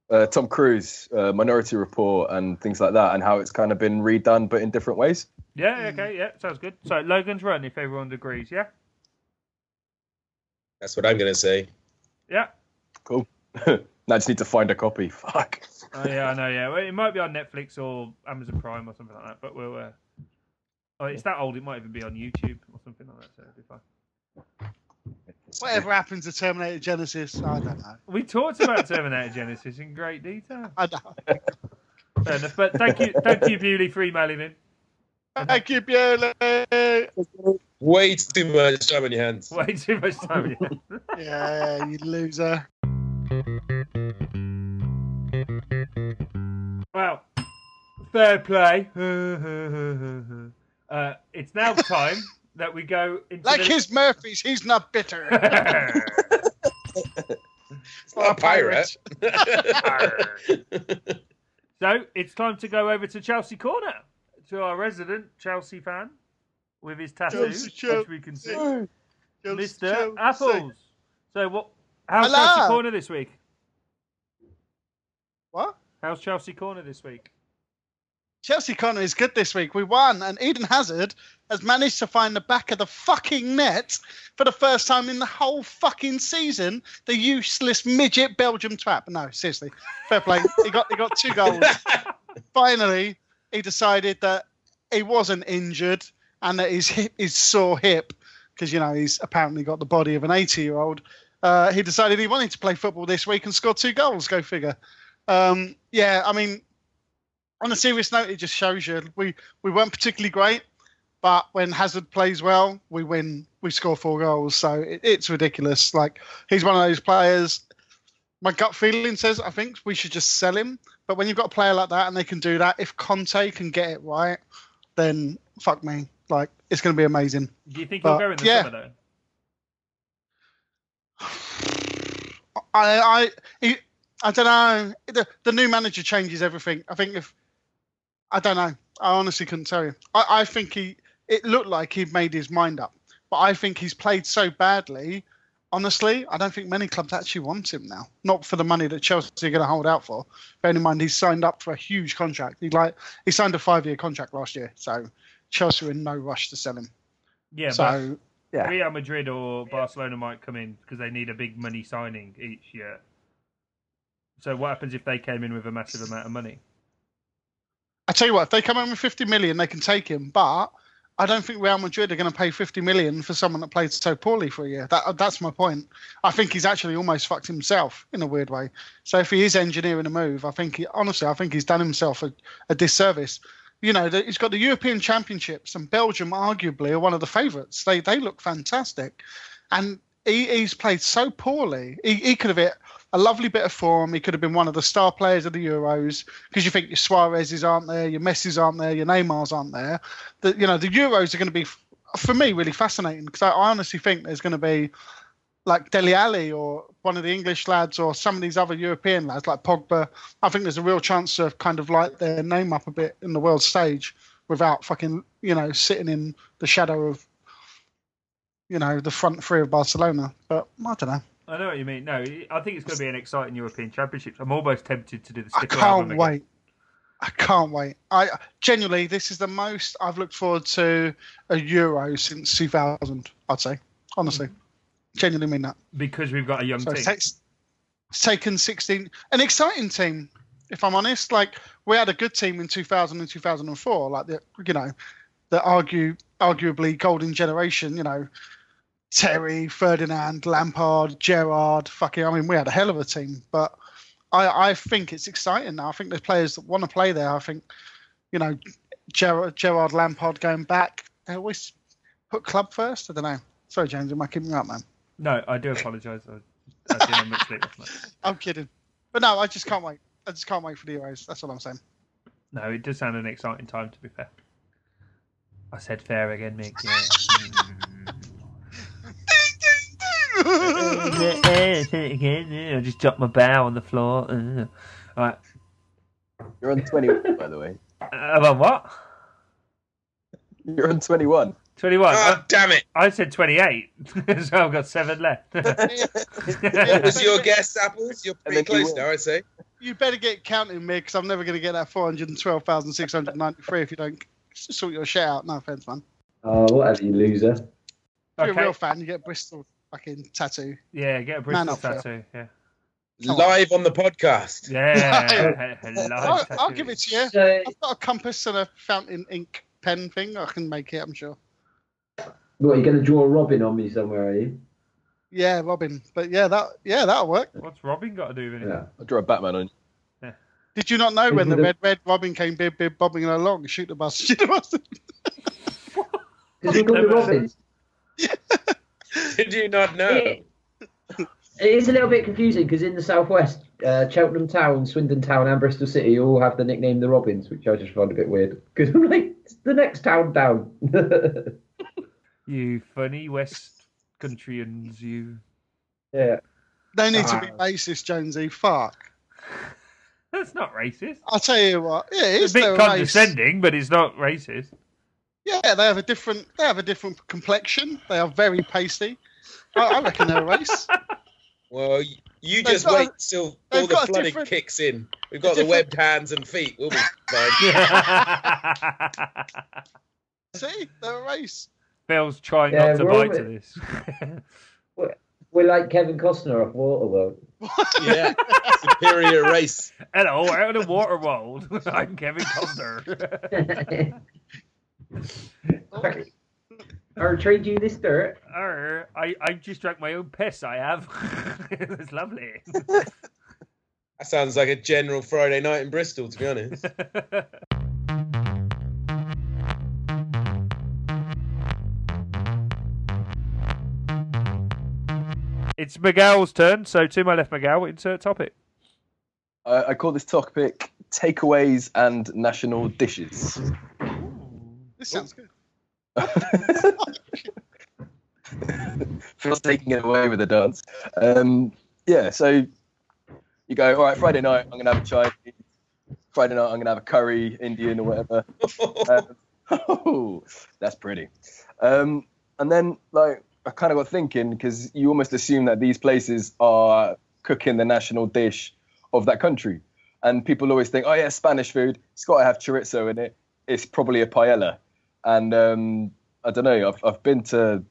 uh, Tom Cruise, uh, Minority Report, and things like that, and how it's kind of been redone but in different ways. Yeah, okay, yeah, sounds good. So Logan's Run, if everyone agrees, yeah? That's what I'm going to say. Yeah. Cool. now I just need to find a copy. Fuck. Oh, yeah, I know, yeah. Well, it might be on Netflix or Amazon Prime or something like that, but we'll. Uh... Oh, it's that old, it might even be on YouTube or something like that, so it'll be fine. Whatever happens to Terminator Genisys, I don't know. We talked about Terminator Genisys in great detail. I know. Fair enough, but thank you, thank you, Bewley, for emailing in. Thank you, Bewley. Way too much time on your hands. Way too much time. Yeah. Yeah, you loser. Well, fair play. uh, it's now time that we go into Like the... his Murphys, he's not bitter. It's not a pirate. so it's time to go over to Chelsea Corner to our resident Chelsea fan with his tattoo, Chelsea, Chelsea. which we can see, Chelsea, Mr. Chelsea. Apples. So what? How's Hello. Chelsea Corner this week? What? How's Chelsea Corner this week? Chelsea Corner is good this week. We won, and Eden Hazard has managed to find the back of the fucking net for the first time in the whole fucking season. The useless midget Belgium trap. No, seriously, fair play. he got he got two goals. Finally, he decided that he wasn't injured and that his hip, his sore hip, because you know he's apparently got the body of an 80 year old. Uh, he decided he wanted to play football this week and score two goals. Go figure. Um, yeah, I mean, on a serious note, it just shows you we we weren't particularly great, but when Hazard plays well, we win. We score four goals, so it, it's ridiculous. Like he's one of those players. My gut feeling says I think we should just sell him. But when you've got a player like that and they can do that, if Conte can get it right, then fuck me, like it's going to be amazing. Do you think But, he'll go in the yeah. summer though? I I I don't know. The the new manager changes everything. I think if I don't know. I honestly couldn't tell you. I, I think he it looked like he'd made his mind up. But I think he's played so badly. Honestly, I don't think many clubs actually want him now. Not for the money that Chelsea are going to hold out for. Bearing in mind he's signed up for a huge contract. He like he signed a five year contract last year, so Chelsea are in no rush to sell him. Yeah, so but yeah. Real Madrid or Barcelona might come in because they need a big money signing each year. So what happens if they came in with a massive amount of money? I tell you what, if they come in with 50 million, they can take him. But I don't think Real Madrid are going to pay 50 million for someone that played so poorly for a year. That, uh, that's my point. I think he's actually almost fucked himself in a weird way. So if he is engineering a move, I think he, honestly, I think he's done himself a, a disservice. You know, he's got the European Championships, and Belgium arguably are one of the favourites. They they look fantastic, and he, he's played so poorly. He, he could have hit a lovely bit of form. He could have been one of the star players of the Euros because you think your Suarez's aren't there, your Messi's aren't there, your Neymar's aren't there. The, you know, the Euros are going to be, for me, really fascinating because I, I honestly think there's going to be like Dele Alli or one of the English lads or some of these other European lads like Pogba. I think there's a real chance to kind of light their name up a bit in the world stage without fucking, you know, sitting in the shadow of, you know, the front three of Barcelona. But I don't know. I know what you mean. No, I think it's going to be an exciting European Championship. I'm almost tempted to do the I sticker album can't wait. I can't wait. I genuinely, this is the most I've looked forward to a Euro since 2000. I'd say, honestly, mm-hmm. genuinely mean that. because we've got a young So team. takes- it's taken 16, an exciting team. If I'm honest, like we had a good team in 2000 and 2004, like the you know, the argue arguably golden generation. You know, Terry, Ferdinand, Lampard, Gerrard. Fucking, I mean, we had a hell of a team. But I, I think it's exciting now. I think there's players that want to play there. I think, you know, Gerrard, Gerrard Lampard going back. They always put club first. I don't know. Sorry, James, am I keeping you up, man? No, I do apologise. I, I didn't have much sleep last night. I'm kidding. But no, I just can't wait. I just can't wait for the Euros. That's all I'm saying. No, it does sound an exciting time. To be fair, I said fair again, Mick. Yeah. I just dropped my bow on the floor. Uh. All right. You're on 21, by the way. Uh, about what? You're on 21. 21. Ah, damn it! I said 28, so I've got seven left. What was your guess, Apples? You're pretty then you close now, I'd say. you better get counting me because I'm never going to get that 412,693 if you don't sort your shit out. No offense, man. Oh, whatever, you loser. If you're Okay. a real fan, you get Bristol fucking tattoo. Yeah, get a Bristol Man up, tattoo. Yeah. Come. Live on the podcast. Yeah. Hello, I'll, I'll give it to you. So, I've got a compass and a fountain ink pen thing. I can make it, I'm sure. what, are you going to draw a robin on me somewhere, are you? Yeah, Robin. But yeah, that yeah, that'll work. What's Robin got to do with it? Yeah. I'll draw a Batman on you. Did you not know when the Isn't red red Robin came bib bib bobbing along, shoot the bus, shoot the bus? Because we're called the robins. Did you not know? It, it is a little bit confusing because in the southwest, uh, Cheltenham Town, Swindon Town, and Bristol City all have the nickname the Robins, which I just find a bit weird. Because I'm like, it's the next town down. You funny West Countryans, you. yeah. They need to be Ah. racist, Jonesy. Fuck. That's not racist. I'll tell you what. Yeah, it It's is a their bit race. condescending, but it's not racist. Yeah, they have a different. They have a different complexion. They are very pasty. I, I reckon they're a race. Well, you just got a- wait till all the flooding kicks in. We've got the webbed hands and feet. We'll be fine. See, they're a race. Phil's trying Yeah, not to bite to this. We're like Kevin Costner off Waterworld. yeah, superior race. Hello, out of the water world. I'm Kevin Costner. I'll trade you this dirt. Arr, I, I just drank my own piss, I have. it's lovely. That sounds like a general Friday night in Bristol, to be honest. it's Miguel's turn, so to my left, Miguel, insert topic. I, I call this topic takeaways and national dishes. This sounds good. Phil's taking it away with the dance. Um, yeah, so you go, all right, Friday night, I'm going to have a Chinese. Friday night, I'm going to have a curry, Indian, or whatever. Um, oh, that's pretty. Um, and then, like, I kind of got thinking because you almost assume that these places are cooking the national dish of that country. And people always think, oh, yeah, Spanish food, it's got to have chorizo in it. It's probably a paella. And um, I don't know, I've, I've been to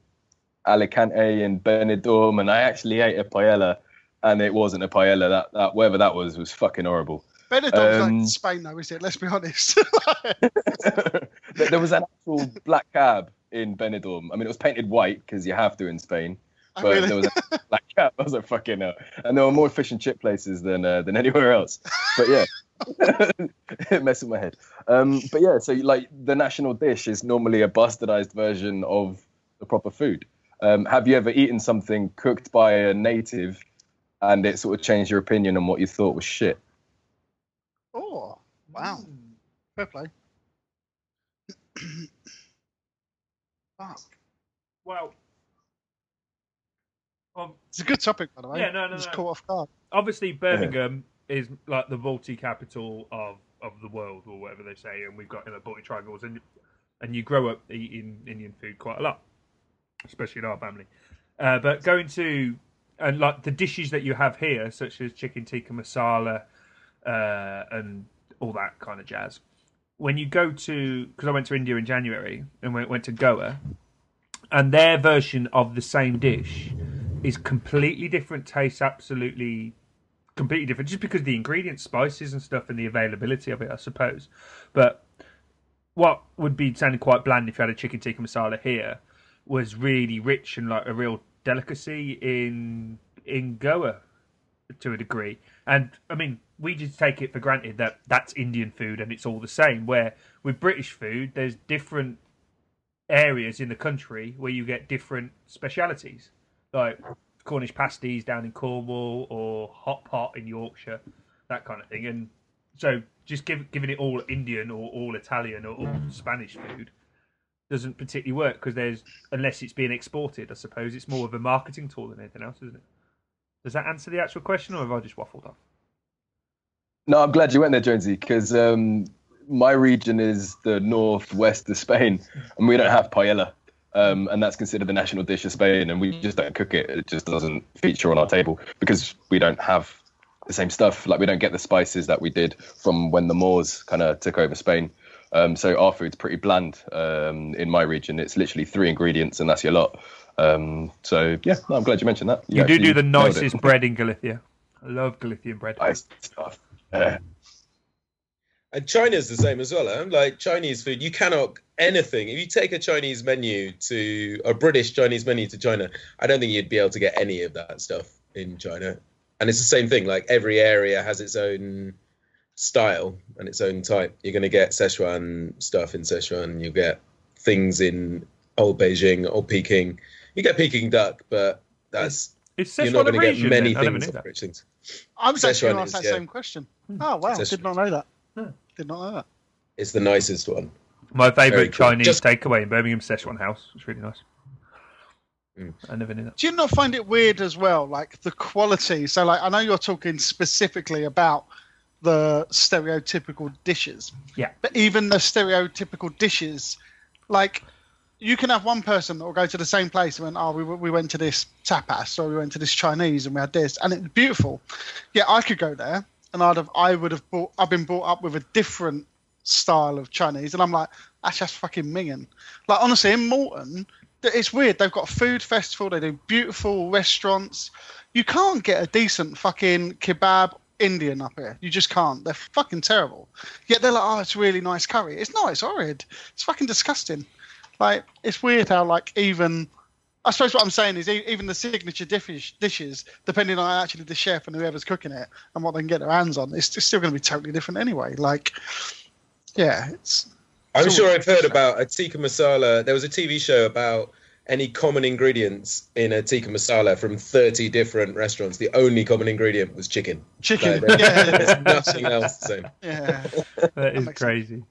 Alicante and Benidorm, and I actually ate a paella, and it wasn't a paella. That, that whatever that was was fucking horrible. Benidorm's Um, like Spain, though, is it? Let's be honest. There was an actual black cab in Benidorm. I mean, it was painted white because you have to in Spain. I But really- there was a black cab. I was like, fucking hell. And there were more fish and chip places than uh, than anywhere else. But yeah, it messed with my head. Um, but yeah, so like the national dish is normally a bastardized version of the proper food. Um, have you ever eaten something cooked by a native and it sort of changed your opinion on what you thought was shit? oh, wow. Fair play. Fuck. Well, um, It's a good topic, by the way. Yeah, no, no, Just no. caught off guard. obviously Birmingham is like the Balti capital of of the world or whatever they say, and we've got you know Balti triangles, and and you grow up eating Indian food quite a lot, especially in our family. Uh, but going to and like the dishes that you have here, such as chicken tikka masala uh, and all that kind of jazz. When you go to, because I went to India in January and went, went to Goa, and their version of the same dish is completely different, tastes absolutely completely different, just because the ingredients, spices, and stuff, and the availability of it, I suppose. But what would be sounding quite bland if you had a chicken tikka masala here was really rich and like a real delicacy in in Goa to a degree. And I mean, we just take it for granted that that's Indian food and it's all the same. Where with British food, there's different areas in the country where you get different specialities, like Cornish pasties down in Cornwall or hot pot in Yorkshire, that kind of thing. And so, just give, giving it all Indian or all Italian or all Spanish food doesn't particularly work because there's unless it's being exported. I suppose it's more of a marketing tool than anything else, isn't it? Does that answer the actual question, or have I just waffled off? No, I'm glad you went there, Jonesy, because um, my region is the northwest of Spain, and we don't have paella, um, and that's considered the national dish of Spain, and we just don't cook it. It just doesn't feature on our table because we don't have the same stuff. Like we don't get the spices that we did from when the Moors kind of took over Spain. Um, so our food's pretty bland um, in my region. It's literally three ingredients, and that's your lot. Um, so yeah, no, I'm glad you mentioned that. You do do the nicest bread in Galicia. I love Galician bread. Nice stuff. Yeah. And China's the same as well. Huh? Like Chinese food, you cannot anything. If you take a Chinese menu to a British Chinese menu to China, I don't think you'd be able to get any of that stuff in China. And it's the same thing. Like every area has its own style and its own type. You're going to get Szechuan stuff in Szechuan. You get things in old Beijing, old Peking. You get Peking duck, but that's It's you're not going to get many then? I never things knew of that. rich things. I was actually going to ask that is, yeah. same question. Oh wow, Szechuan. did not know that. Hmm. Did not know that. It's the nicest one. My favourite cool. Chinese Just- takeaway in Birmingham, Szechuan House. It's really nice. Mm. I never knew that. Do you not find it weird as well, like the quality? So, like, I know you're talking specifically about the stereotypical dishes. Yeah. But even the stereotypical dishes, like, you can have one person that will go to the same place and went, oh, we, we went to this tapas or we went to this Chinese and we had this, and it's beautiful. Yeah, I could go there and I'd have, I would have bought, I've been brought up with a different style of Chinese, and I'm like, that's just fucking minging. Like, honestly, in Morton, it's weird. They've got a food festival. They do beautiful restaurants. You can't get a decent fucking kebab Indian up here. You just can't. They're fucking terrible. Yet they're like, oh, it's really nice curry. It's not. It's horrid. It's fucking disgusting. Like, it's weird how like even. I suppose what I'm saying is e- even the signature dishes, dishes, depending on actually the chef and whoever's cooking it and what they can get their hands on, it's, it's still going to be totally different anyway. Like, yeah, it's I'm It's sure I've heard about a tikka masala. There was a TV show about any common ingredients in a tikka masala from 30 different restaurants. The only common ingredient was chicken. chicken. Like, yeah, There's nothing else the same. yeah. That is makes sense. crazy.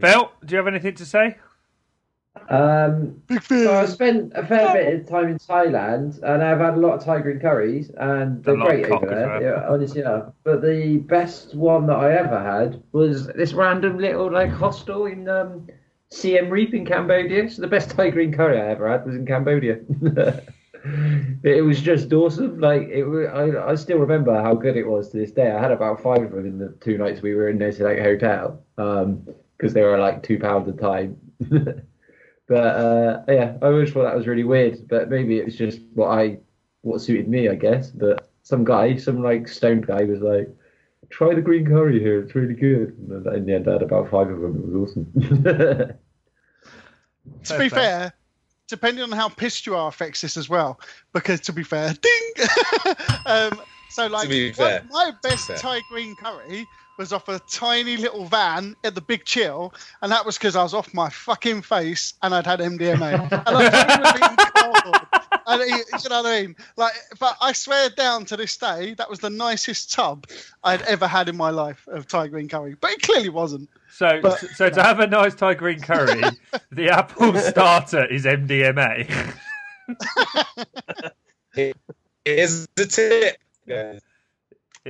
Phil, do you have anything to say? Um, Big so I spent a fair bit of time in Thailand, and I've had a lot of Thai green curries, and they're A lot of great over there. well. Yeah, honestly, yeah. But the best one that I ever had was this random little like hostel in um, Siem Reap in Cambodia. So the best Thai green curry I ever had was in Cambodia. it was just awesome. Like it, I, I still remember how good it was to this day. I had about five of them in the two nights we were in this like hotel, because they were like two pounds a time. But uh, yeah, I always thought that was really weird. But maybe it was just what I what suited me, I guess. But some guy, some like stoned guy, was like, "Try the green curry here; it's really good." And in the end, I had about five of them. It was awesome. to be Fair depending on how pissed you are affects this as well. Because to be fair, ding. um, so like be my- fair. my best Fair. Thai green curry was off a tiny little van at the Big Chill, and that was because I was off my fucking face and I'd had MDMA. and I was eating cardboard. And it- you know what I mean? Like, but I swear down to this day, that was the nicest tub I'd ever had in my life of Thai green curry. But it clearly wasn't. So, But- so to have a nice Thai green curry, the apple starter is MDMA. Here's the tip. guys.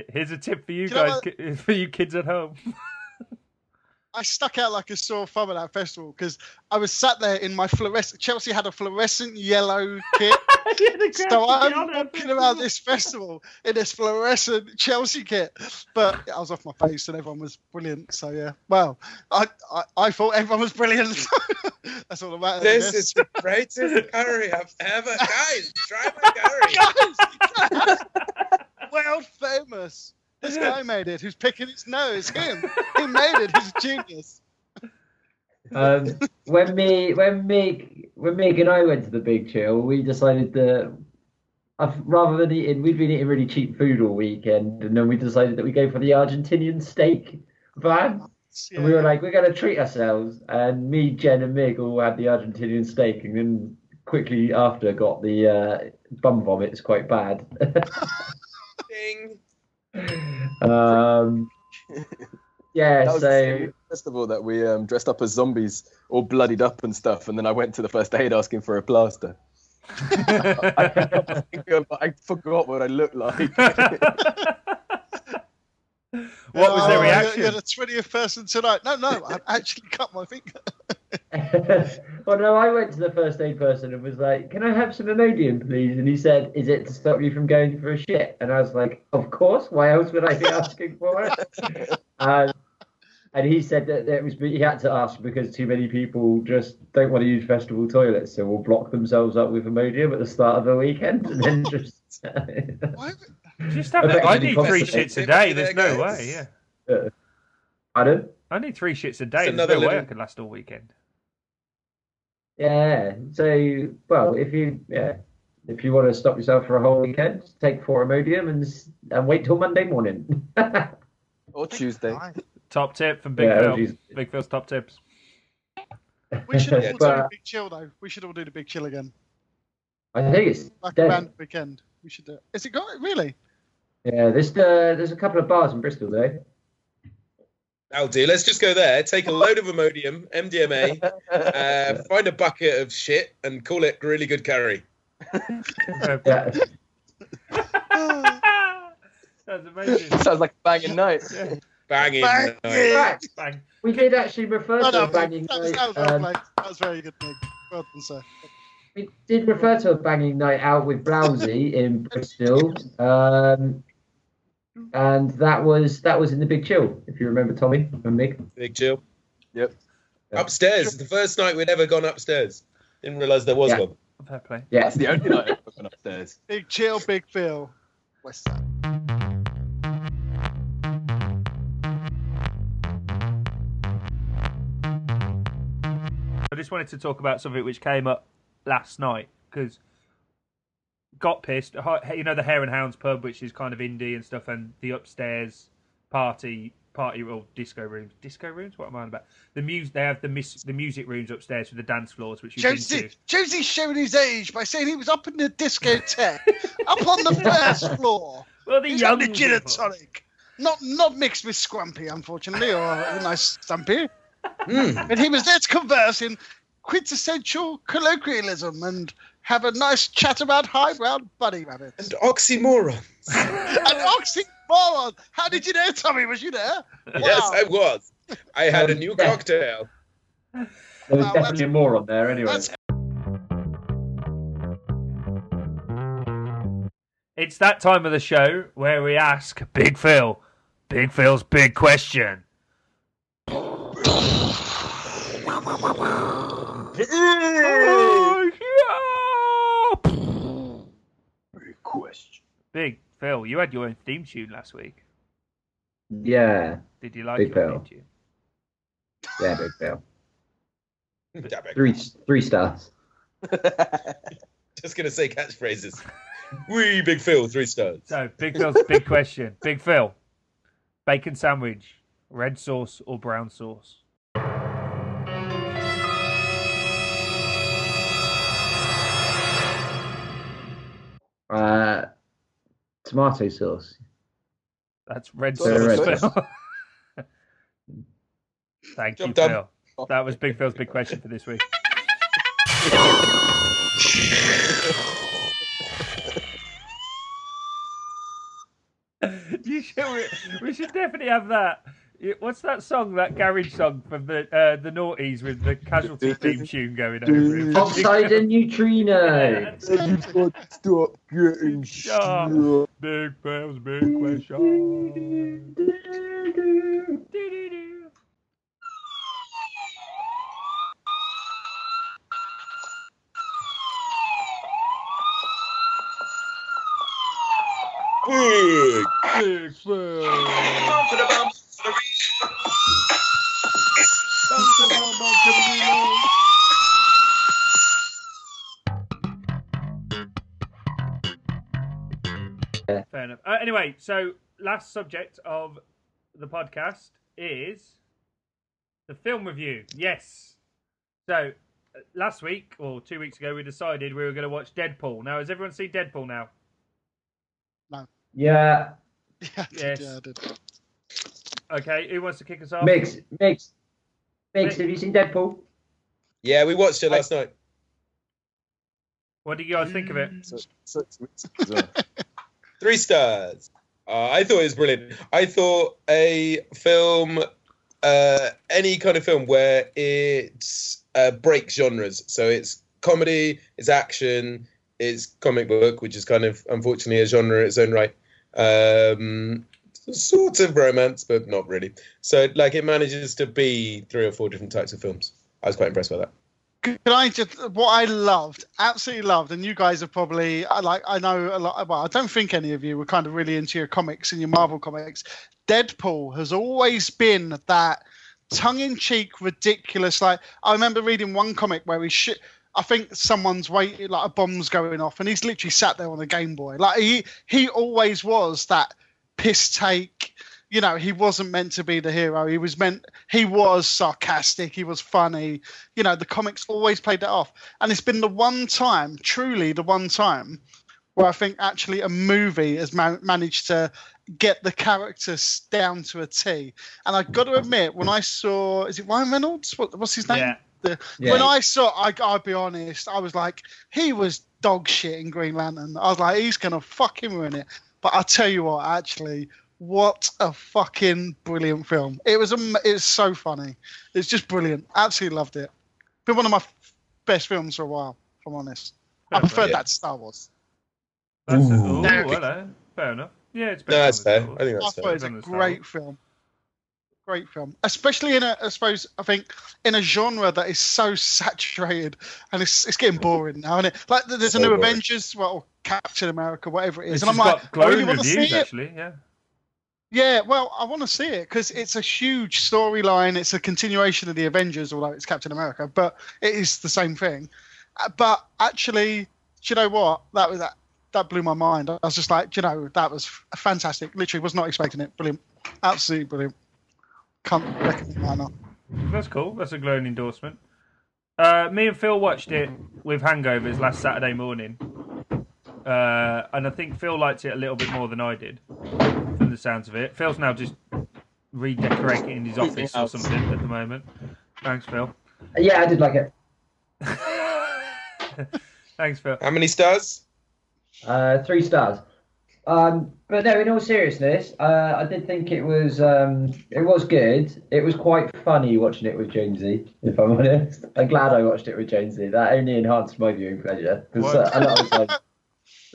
Here's a tip for you you guys, ki- for you kids at home. I stuck out like a sore thumb at that festival because I was sat there in my fluorescent. Chelsea had a fluorescent yellow kit, so I'm walking around this festival in this fluorescent Chelsea kit. But I was off my face, and everyone was brilliant. So yeah, well, I I, I thought everyone was brilliant. That's all about matters. This is the greatest curry I've ever. Guys, try my curry. Guys, world famous. This guy made it. Who's picking his nose? Him. He made it. He's a genius. um, when me, when Meg, when Meg and I went to the Big Chill, we decided that. uh, Rather than eating, we'd been eating really cheap food all weekend, and then we decided that we go for the Argentinian steak van. Yeah. And we were like, we're going to treat ourselves. And me, Jen, and Mig all had the Argentinian steak, and then quickly after got the uh, bum vomits quite bad. Ding. um, yeah, That was so the same festival that we um, dressed up as zombies, all bloodied up and stuff, and then I went to the first aid asking for a plaster. I, I forgot what I looked like. What was their Oh, reaction? You're, you're the twentieth person tonight. No, no, I actually cut my finger. Well, no, I went to the first aid person and was like, "Can I have some Imodium, please?" And he said, "Is it to stop you from going for a shit?" And I was like, "Of course. Why else would I be asking for it?" Um, and he said that, that it was he had to ask because too many people just don't want to use festival toilets, so will block themselves up with Imodium at the start of the weekend, and then just. Why- Just have Effectively I need three shits a day. There's no way. Yeah. Yeah, Pardon? I need three shits a day. There's another no way I could last all weekend. Yeah. So, well, if you yeah, if you want to stop yourself for a whole weekend, take four Imodium and and wait till Monday morning. Or Tuesday. Top tip from Big Yeah, Phil. Big Phil's top tips. We should all do but- the big chill though. We should all do the big chill again, I think it's like dead. around the weekend. We should do. It. Is it got it really? Yeah, there's uh, there's a couple of bars in Bristol though. That'll do. Let's just go there, take a load of Imodium, MDMA, uh, find a bucket of shit, and call it really good curry. Yeah. That's amazing. Sounds like a banging night. Banging. Bang night. Bang. We did actually refer No, to no, a banging that was, night. that was well um, played. That was very good, Nick. Well done, sir. we did refer to a banging night out with Blousy in Bristol, um, and that was that was in the Big Chill, if you remember, Tommy and Mick. Big chill. Yep. Yeah. Upstairs. The first night we'd ever gone upstairs. Didn't realise there was Yeah. one. Fair play. Yeah, That's the only night I've ever gone upstairs. Big chill, big Phil. West Side. I just wanted to talk about something which came up last night because got pissed. You know the Hare and Hounds pub, which is kind of indie and stuff, and the upstairs party party or disco rooms. Disco rooms? What am I on about? The music. They have the mis- the music rooms upstairs with the dance floors, which you've been Josie, to. Josie's showing his age by saying he was up in the discotheque, up on the first floor. Well, the He's young had the gin and tonic. Not not mixed with scrumpy, unfortunately, or a nice stumpy. Mm. But he was there to converse in quintessential colloquialism and have a nice chat about highbrow bunny rabbits. And oxymoron. and oxymoron! How did you know, Tommy? Was you there? Yes, I was. I had a new cocktail. there was Wow, definitely more on there anyway. That's It's that time of the show where we ask Big Phil, Big Phil's big question. Question. Big Phil, you had your own theme tune last week. Yeah, Did you like Big your Phil. theme tune? yeah, big Phil. Damn it. Three three stars. Just gonna say catchphrases. Wee big Phil, three stars. So, Big Phil's big question. Big Phil, bacon sandwich, red sauce or brown sauce? Uh, tomato sauce. That's red sauce, red Phil. Thank you, Job done. Phil. That was Big Phil's big question for this week. you should, we, we should definitely have that. What's that song? That garage song from the uh, the Naughties with the casualty theme tune going over it. Oxide and Neutrino. Stop getting Shut up. Big Phil's big question. Big. Big Phil. Fair enough. Uh, anyway, so last subject of the podcast is the film review. Yes. So uh, last week or two weeks ago, we decided we were going to watch Deadpool. Now, has everyone seen Deadpool now? Yeah, yeah, I did, Yes. yeah, I did. Okay, who wants to kick us off? mix, mix, mix. Have you seen Deadpool? Yeah, we watched it last night. What do you guys think of it? Three stars. Uh, I thought it was brilliant. I thought a film, uh, any kind of film where it uh, breaks genres. So it's comedy, it's action, it's comic book, which is kind of unfortunately a genre in its own right. Um, sort of romance, but not really. So like it manages to be three or four different types of films. I was quite impressed by that. Can I just what I loved, absolutely loved, and you guys are probably like I know a lot. Well, I don't think any of you were kind of really into your comics and your Marvel comics. Deadpool has always been that tongue-in-cheek, ridiculous. Like I remember reading one comic where he shit. I think someone's waiting, like a bomb's going off, and he's literally sat there on a Game Boy. Like he he always was that piss take. You know, he wasn't meant to be the hero. He was meant. He was sarcastic. He was funny. You know, the comics always played that off, and it's been the one time, truly the one time, where I think actually a movie has man- managed to get the characters down to a T. And I've got to admit, when I saw, is it Ryan Reynolds? What, what's his name? Yeah. The, Yeah. When I saw, I, I'll be honest, I was like, he was dog shit in Green Lantern. I was like, he's gonna fucking ruin it. But I'll tell you what, actually, what a fucking brilliant film! It was, am- it was so funny. It's just brilliant. Absolutely loved it. Been one of my f- best films for a while. If I'm honest, I preferred Yeah. that to Star Wars. That's a, Ooh. ooh, hello. Fair enough. Yeah, it's No, better that's than fair. I think that's thought fair. it was a Better than Star great film. Great film, especially in a, I suppose, I think in a genre that is so saturated and it's it's getting boring now, and it like there's a oh, new boring. Avengers, well, Captain America, whatever it is, and I'm like, I glowing really want to see reviews, it. actually. Yeah. Yeah, well, I want to see it because it's a huge storyline. It's a continuation of the Avengers, although it's Captain America, but it is the same thing. Uh, But actually, do you know what? That was that that blew my mind. I was just like, do you know, that was fantastic. Literally, was not expecting it. Brilliant, absolutely brilliant. Can't recommend that enough. That's cool. That's a glowing endorsement. Uh, me and Phil watched it with hangovers last Saturday morning, uh, and I think Phil liked it a little bit more than I did, from the sounds of it. Phil's now just redecorating his office or something at the moment. Thanks, Phil. Yeah, I did like it. Thanks, Phil. How many stars? Uh, three stars. Um, but no, in all seriousness, uh, I did think it was um, it was good. It was quite funny watching it with Jonesy. If I'm honest, I'm glad I watched it with Jonesy. That only enhanced my viewing pleasure because uh, a lot of times,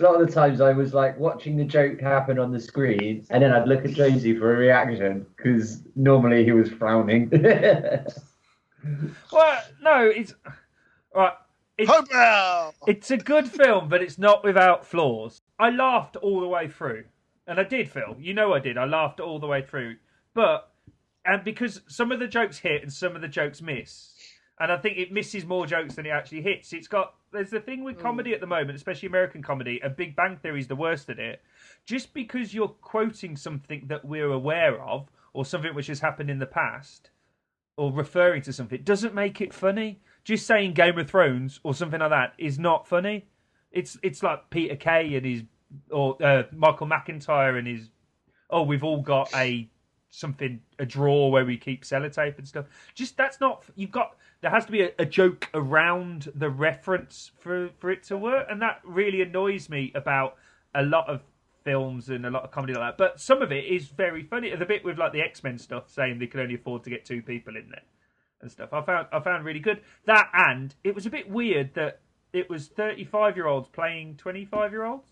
a lot of the times I was like watching the joke happen on the screen, and then I'd look at Jonesy for a reaction because normally he was frowning. Well, no, it's right. It's, Hobo! It's a good film, but it's not without flaws. I laughed all the way through, and I did, Phil. You know I did. I laughed all the way through, but and because some of the jokes hit and some of the jokes miss, and I think it misses more jokes than it actually hits. It's got there's the thing with comedy at the moment, especially American comedy, and Big Bang Theory is the worst at it. Just because you're quoting something that we're aware of or something which has happened in the past or referring to something doesn't make it funny. Just saying Game of Thrones or something like that is not funny. It's it's like Peter Kay and his or uh, Michael McIntyre and his oh we've all got a something a drawer where we keep sellotape and stuff. Just that's not you've got there has to be a, a joke around the reference for for it to work, and that really annoys me about a lot of films and a lot of comedy like that. But some of it is very funny. The bit with like the X Men stuff, saying they could only afford to get two people in there and stuff. I found I found really good that, and it was a bit weird that it was thirty five year olds playing twenty five year olds.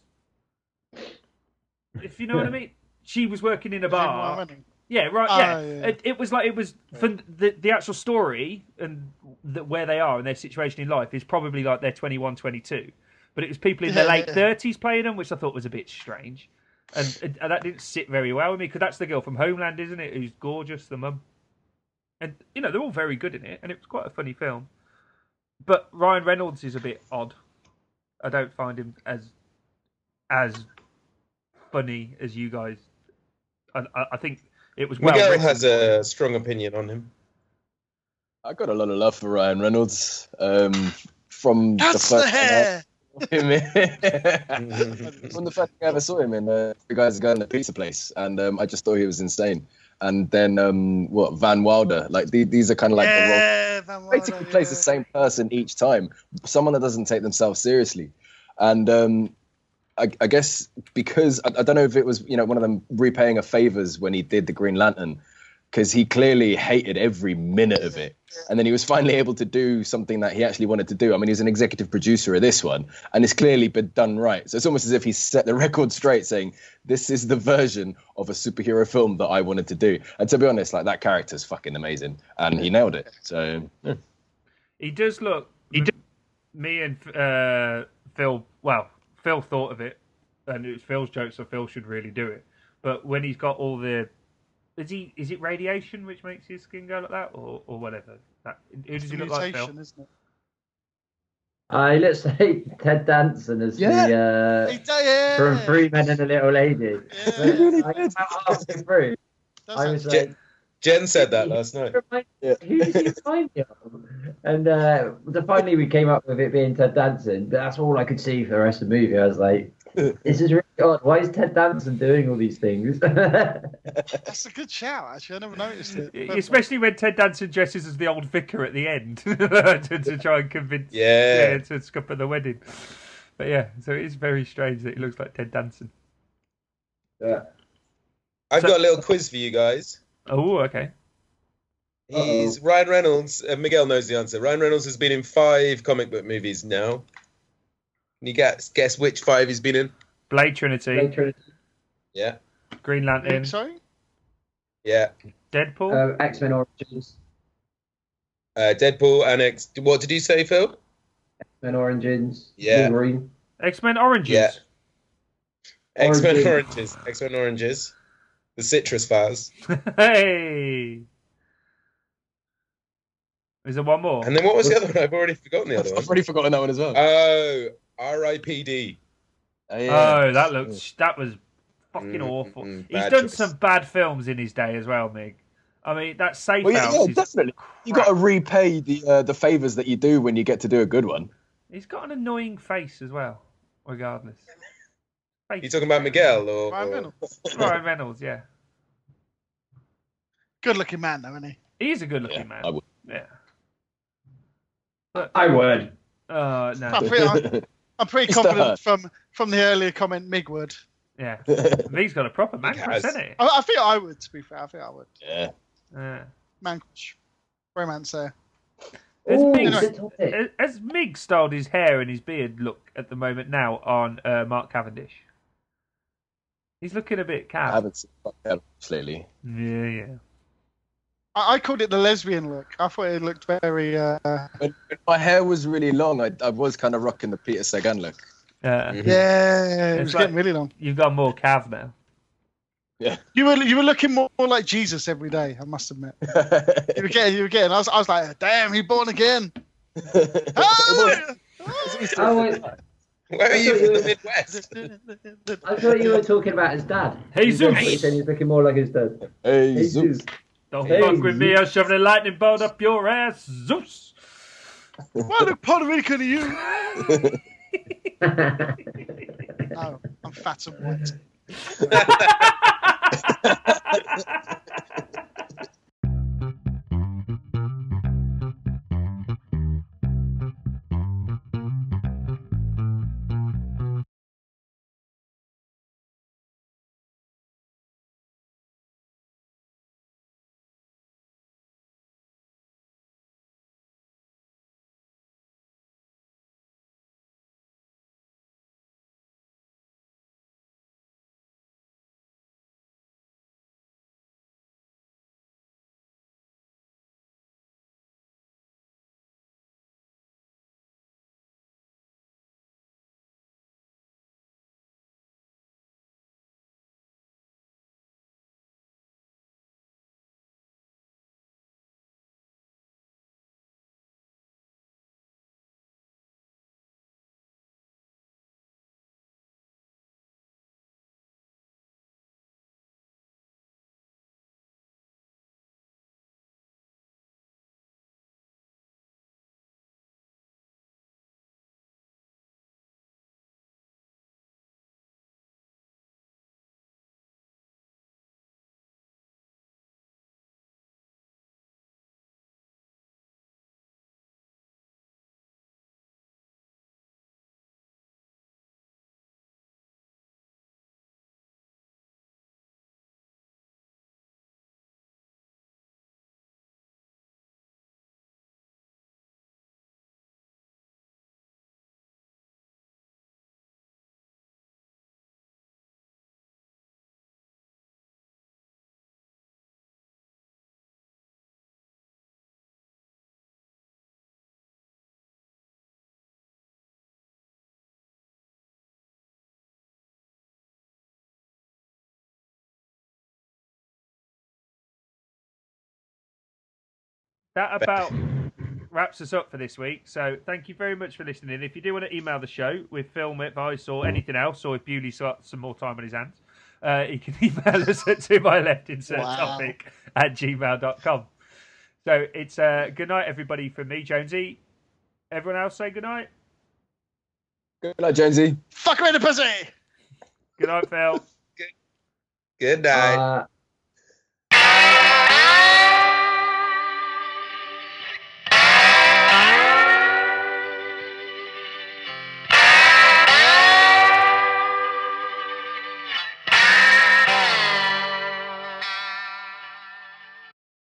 If you know what I mean. She was working in a bar. Yeah, right. Oh, Yeah, yeah. It, it was like it was for the the actual story and the, where they are and their situation in life is probably like they're 21, 22. but it was people in their Yeah, late yeah. thirties playing them, which I thought was a bit strange, and, and, and that didn't sit very well with me because that's the girl from Homeland, isn't it? Who's gorgeous, the mum, and you know they're all very good in it, and it was quite a funny film. But Ryan Reynolds is a bit odd. I don't find him as as funny as you guys. I, I, I think it was well. Miguel written. has a strong opinion on him. I got a lot of love for Ryan Reynolds um, from That's the the first hair. time I saw him in- from the first thing I ever saw him in uh, the guys going to the pizza place, and um, I just thought he was insane. And then um, what Van Wilder, like the, these are kind of like the role yeah, Van Wilder, basically plays the same person each time. Someone that doesn't take themselves seriously, and um, I, I guess because I, I don't know if it was you know one of them repaying a favors when he did the Green Lantern. because he clearly hated every minute of it. And then he was finally able to do something that he actually wanted to do. I mean, he's an executive producer of this one, and it's clearly been done right. So it's almost as if he set the record straight, saying, "This is the version of a superhero film that I wanted to do." And to be honest, like that character's fucking amazing, and he nailed it. So yeah. He does look. He did. Me and uh, Phil. Well, Phil thought of it, and it was Phil's joke, so Phil should really do it. But when he's got all the, is he? Is it radiation which makes his skin go like that, or or whatever? That, who does It's he a look like, Phil? mutation, isn't it? Uh, he looks like Ted Danson as Yeah. the uh, yeah. from Three Men and a Little Lady. Yeah. But really like, did. about halfway through, Does I it? was like, Jen said that last night. Yeah. Who did you find me of? And uh, so finally we came up with it being Ted Danson, but that's all I could see for the rest of the movie. I was like, this is really odd. Why is Ted Danson doing all these things? That's a good shout, actually. I never noticed it. Especially when Ted Danson dresses as the old vicar at the end to, to try and convince Yeah. to scupper the wedding. But yeah, so it is very strange that he looks like Ted Danson. yeah. I've So- got a little quiz for you guys. Oh, okay. He's Ryan Reynolds. Uh, Miguel knows the answer. Ryan Reynolds has been in five comic book movies now. Can you guess guess which five he's been in? Blade Trinity, Later, Yeah, Green Lantern, Sorry? yeah. Deadpool. uh, X Men Origins. Uh, Deadpool and X. What did you say, Phil? X Men Origins. Yeah. Wolverine. X Men Oranges. Yeah. X Men Oranges. Oranges. X Men Oranges. The Citrus Files. hey. Is there one more? And then what was the other one? I've already forgotten the other one. I've already forgotten that one as well. Oh, R.I.P.D. Oh, yeah. Oh, that looks that was fucking Mm, awful. mm, He's done choice. some bad films in his day as well, Mig. I mean, that Safe Well, yeah, House. yeah, is definitely. You got to repay the uh, the favors that you do when you get to do a good one. He's got an annoying face as well, regardless. Face. You talking about Miguel or? Ryan or- Reynolds. Ryan Reynolds, yeah. Good looking man, though, isn't he? He is a good looking Yeah, man. I would. Yeah. I would. Uh, no. I'm pretty, I'm, I'm pretty confident from, from the earlier comment Mig would. Yeah. Mig's got a proper man He crush, has. hasn't he? I, I think I would, to be fair. I think I would. yeah. Yeah. Man crush. Romance there. Has Ooh, Mig, good has- has Mig styled his hair and his beard look at the moment now on uh, Mark Cavendish? He's looking a bit I haven't seen much else lately. Yeah, yeah. I, I called it the lesbian look. I thought it looked very. Uh, When, when my hair was really long, I, I was kind of rocking the Peter Sagan look. Uh, yeah, it It's was like- getting really long. You've got more cav now. Yeah. You were you were looking more, more like Jesus every day. I must admit. You were getting you were getting. I was, I was like, damn, he born again. Hallelujah! I, would- Where are you from the Midwest? I thought you were talking about his dad. Jesus. You said- he's looking more like his dad. hey, Hey, Zeus. Zeus. Don't Hey, fuck with me, Zeus. I'll shoving a lightning bolt up your ass, Zeus. Why look Puerto Rican to you? No, I'm fat and white. that about wraps us up for this week. So thank you very much for listening. If you do want to email the show with film advice or anything else, or if Bewley's got some more time on his hands, uh, you can email us at to my left insert Wow. topic at gmail.com. So it's uh, good night, everybody, from me, Jonesy. Everyone else say good night. Good night, Jonesy. Fuck me in the pussy. Good night, Phil. Good night. Uh,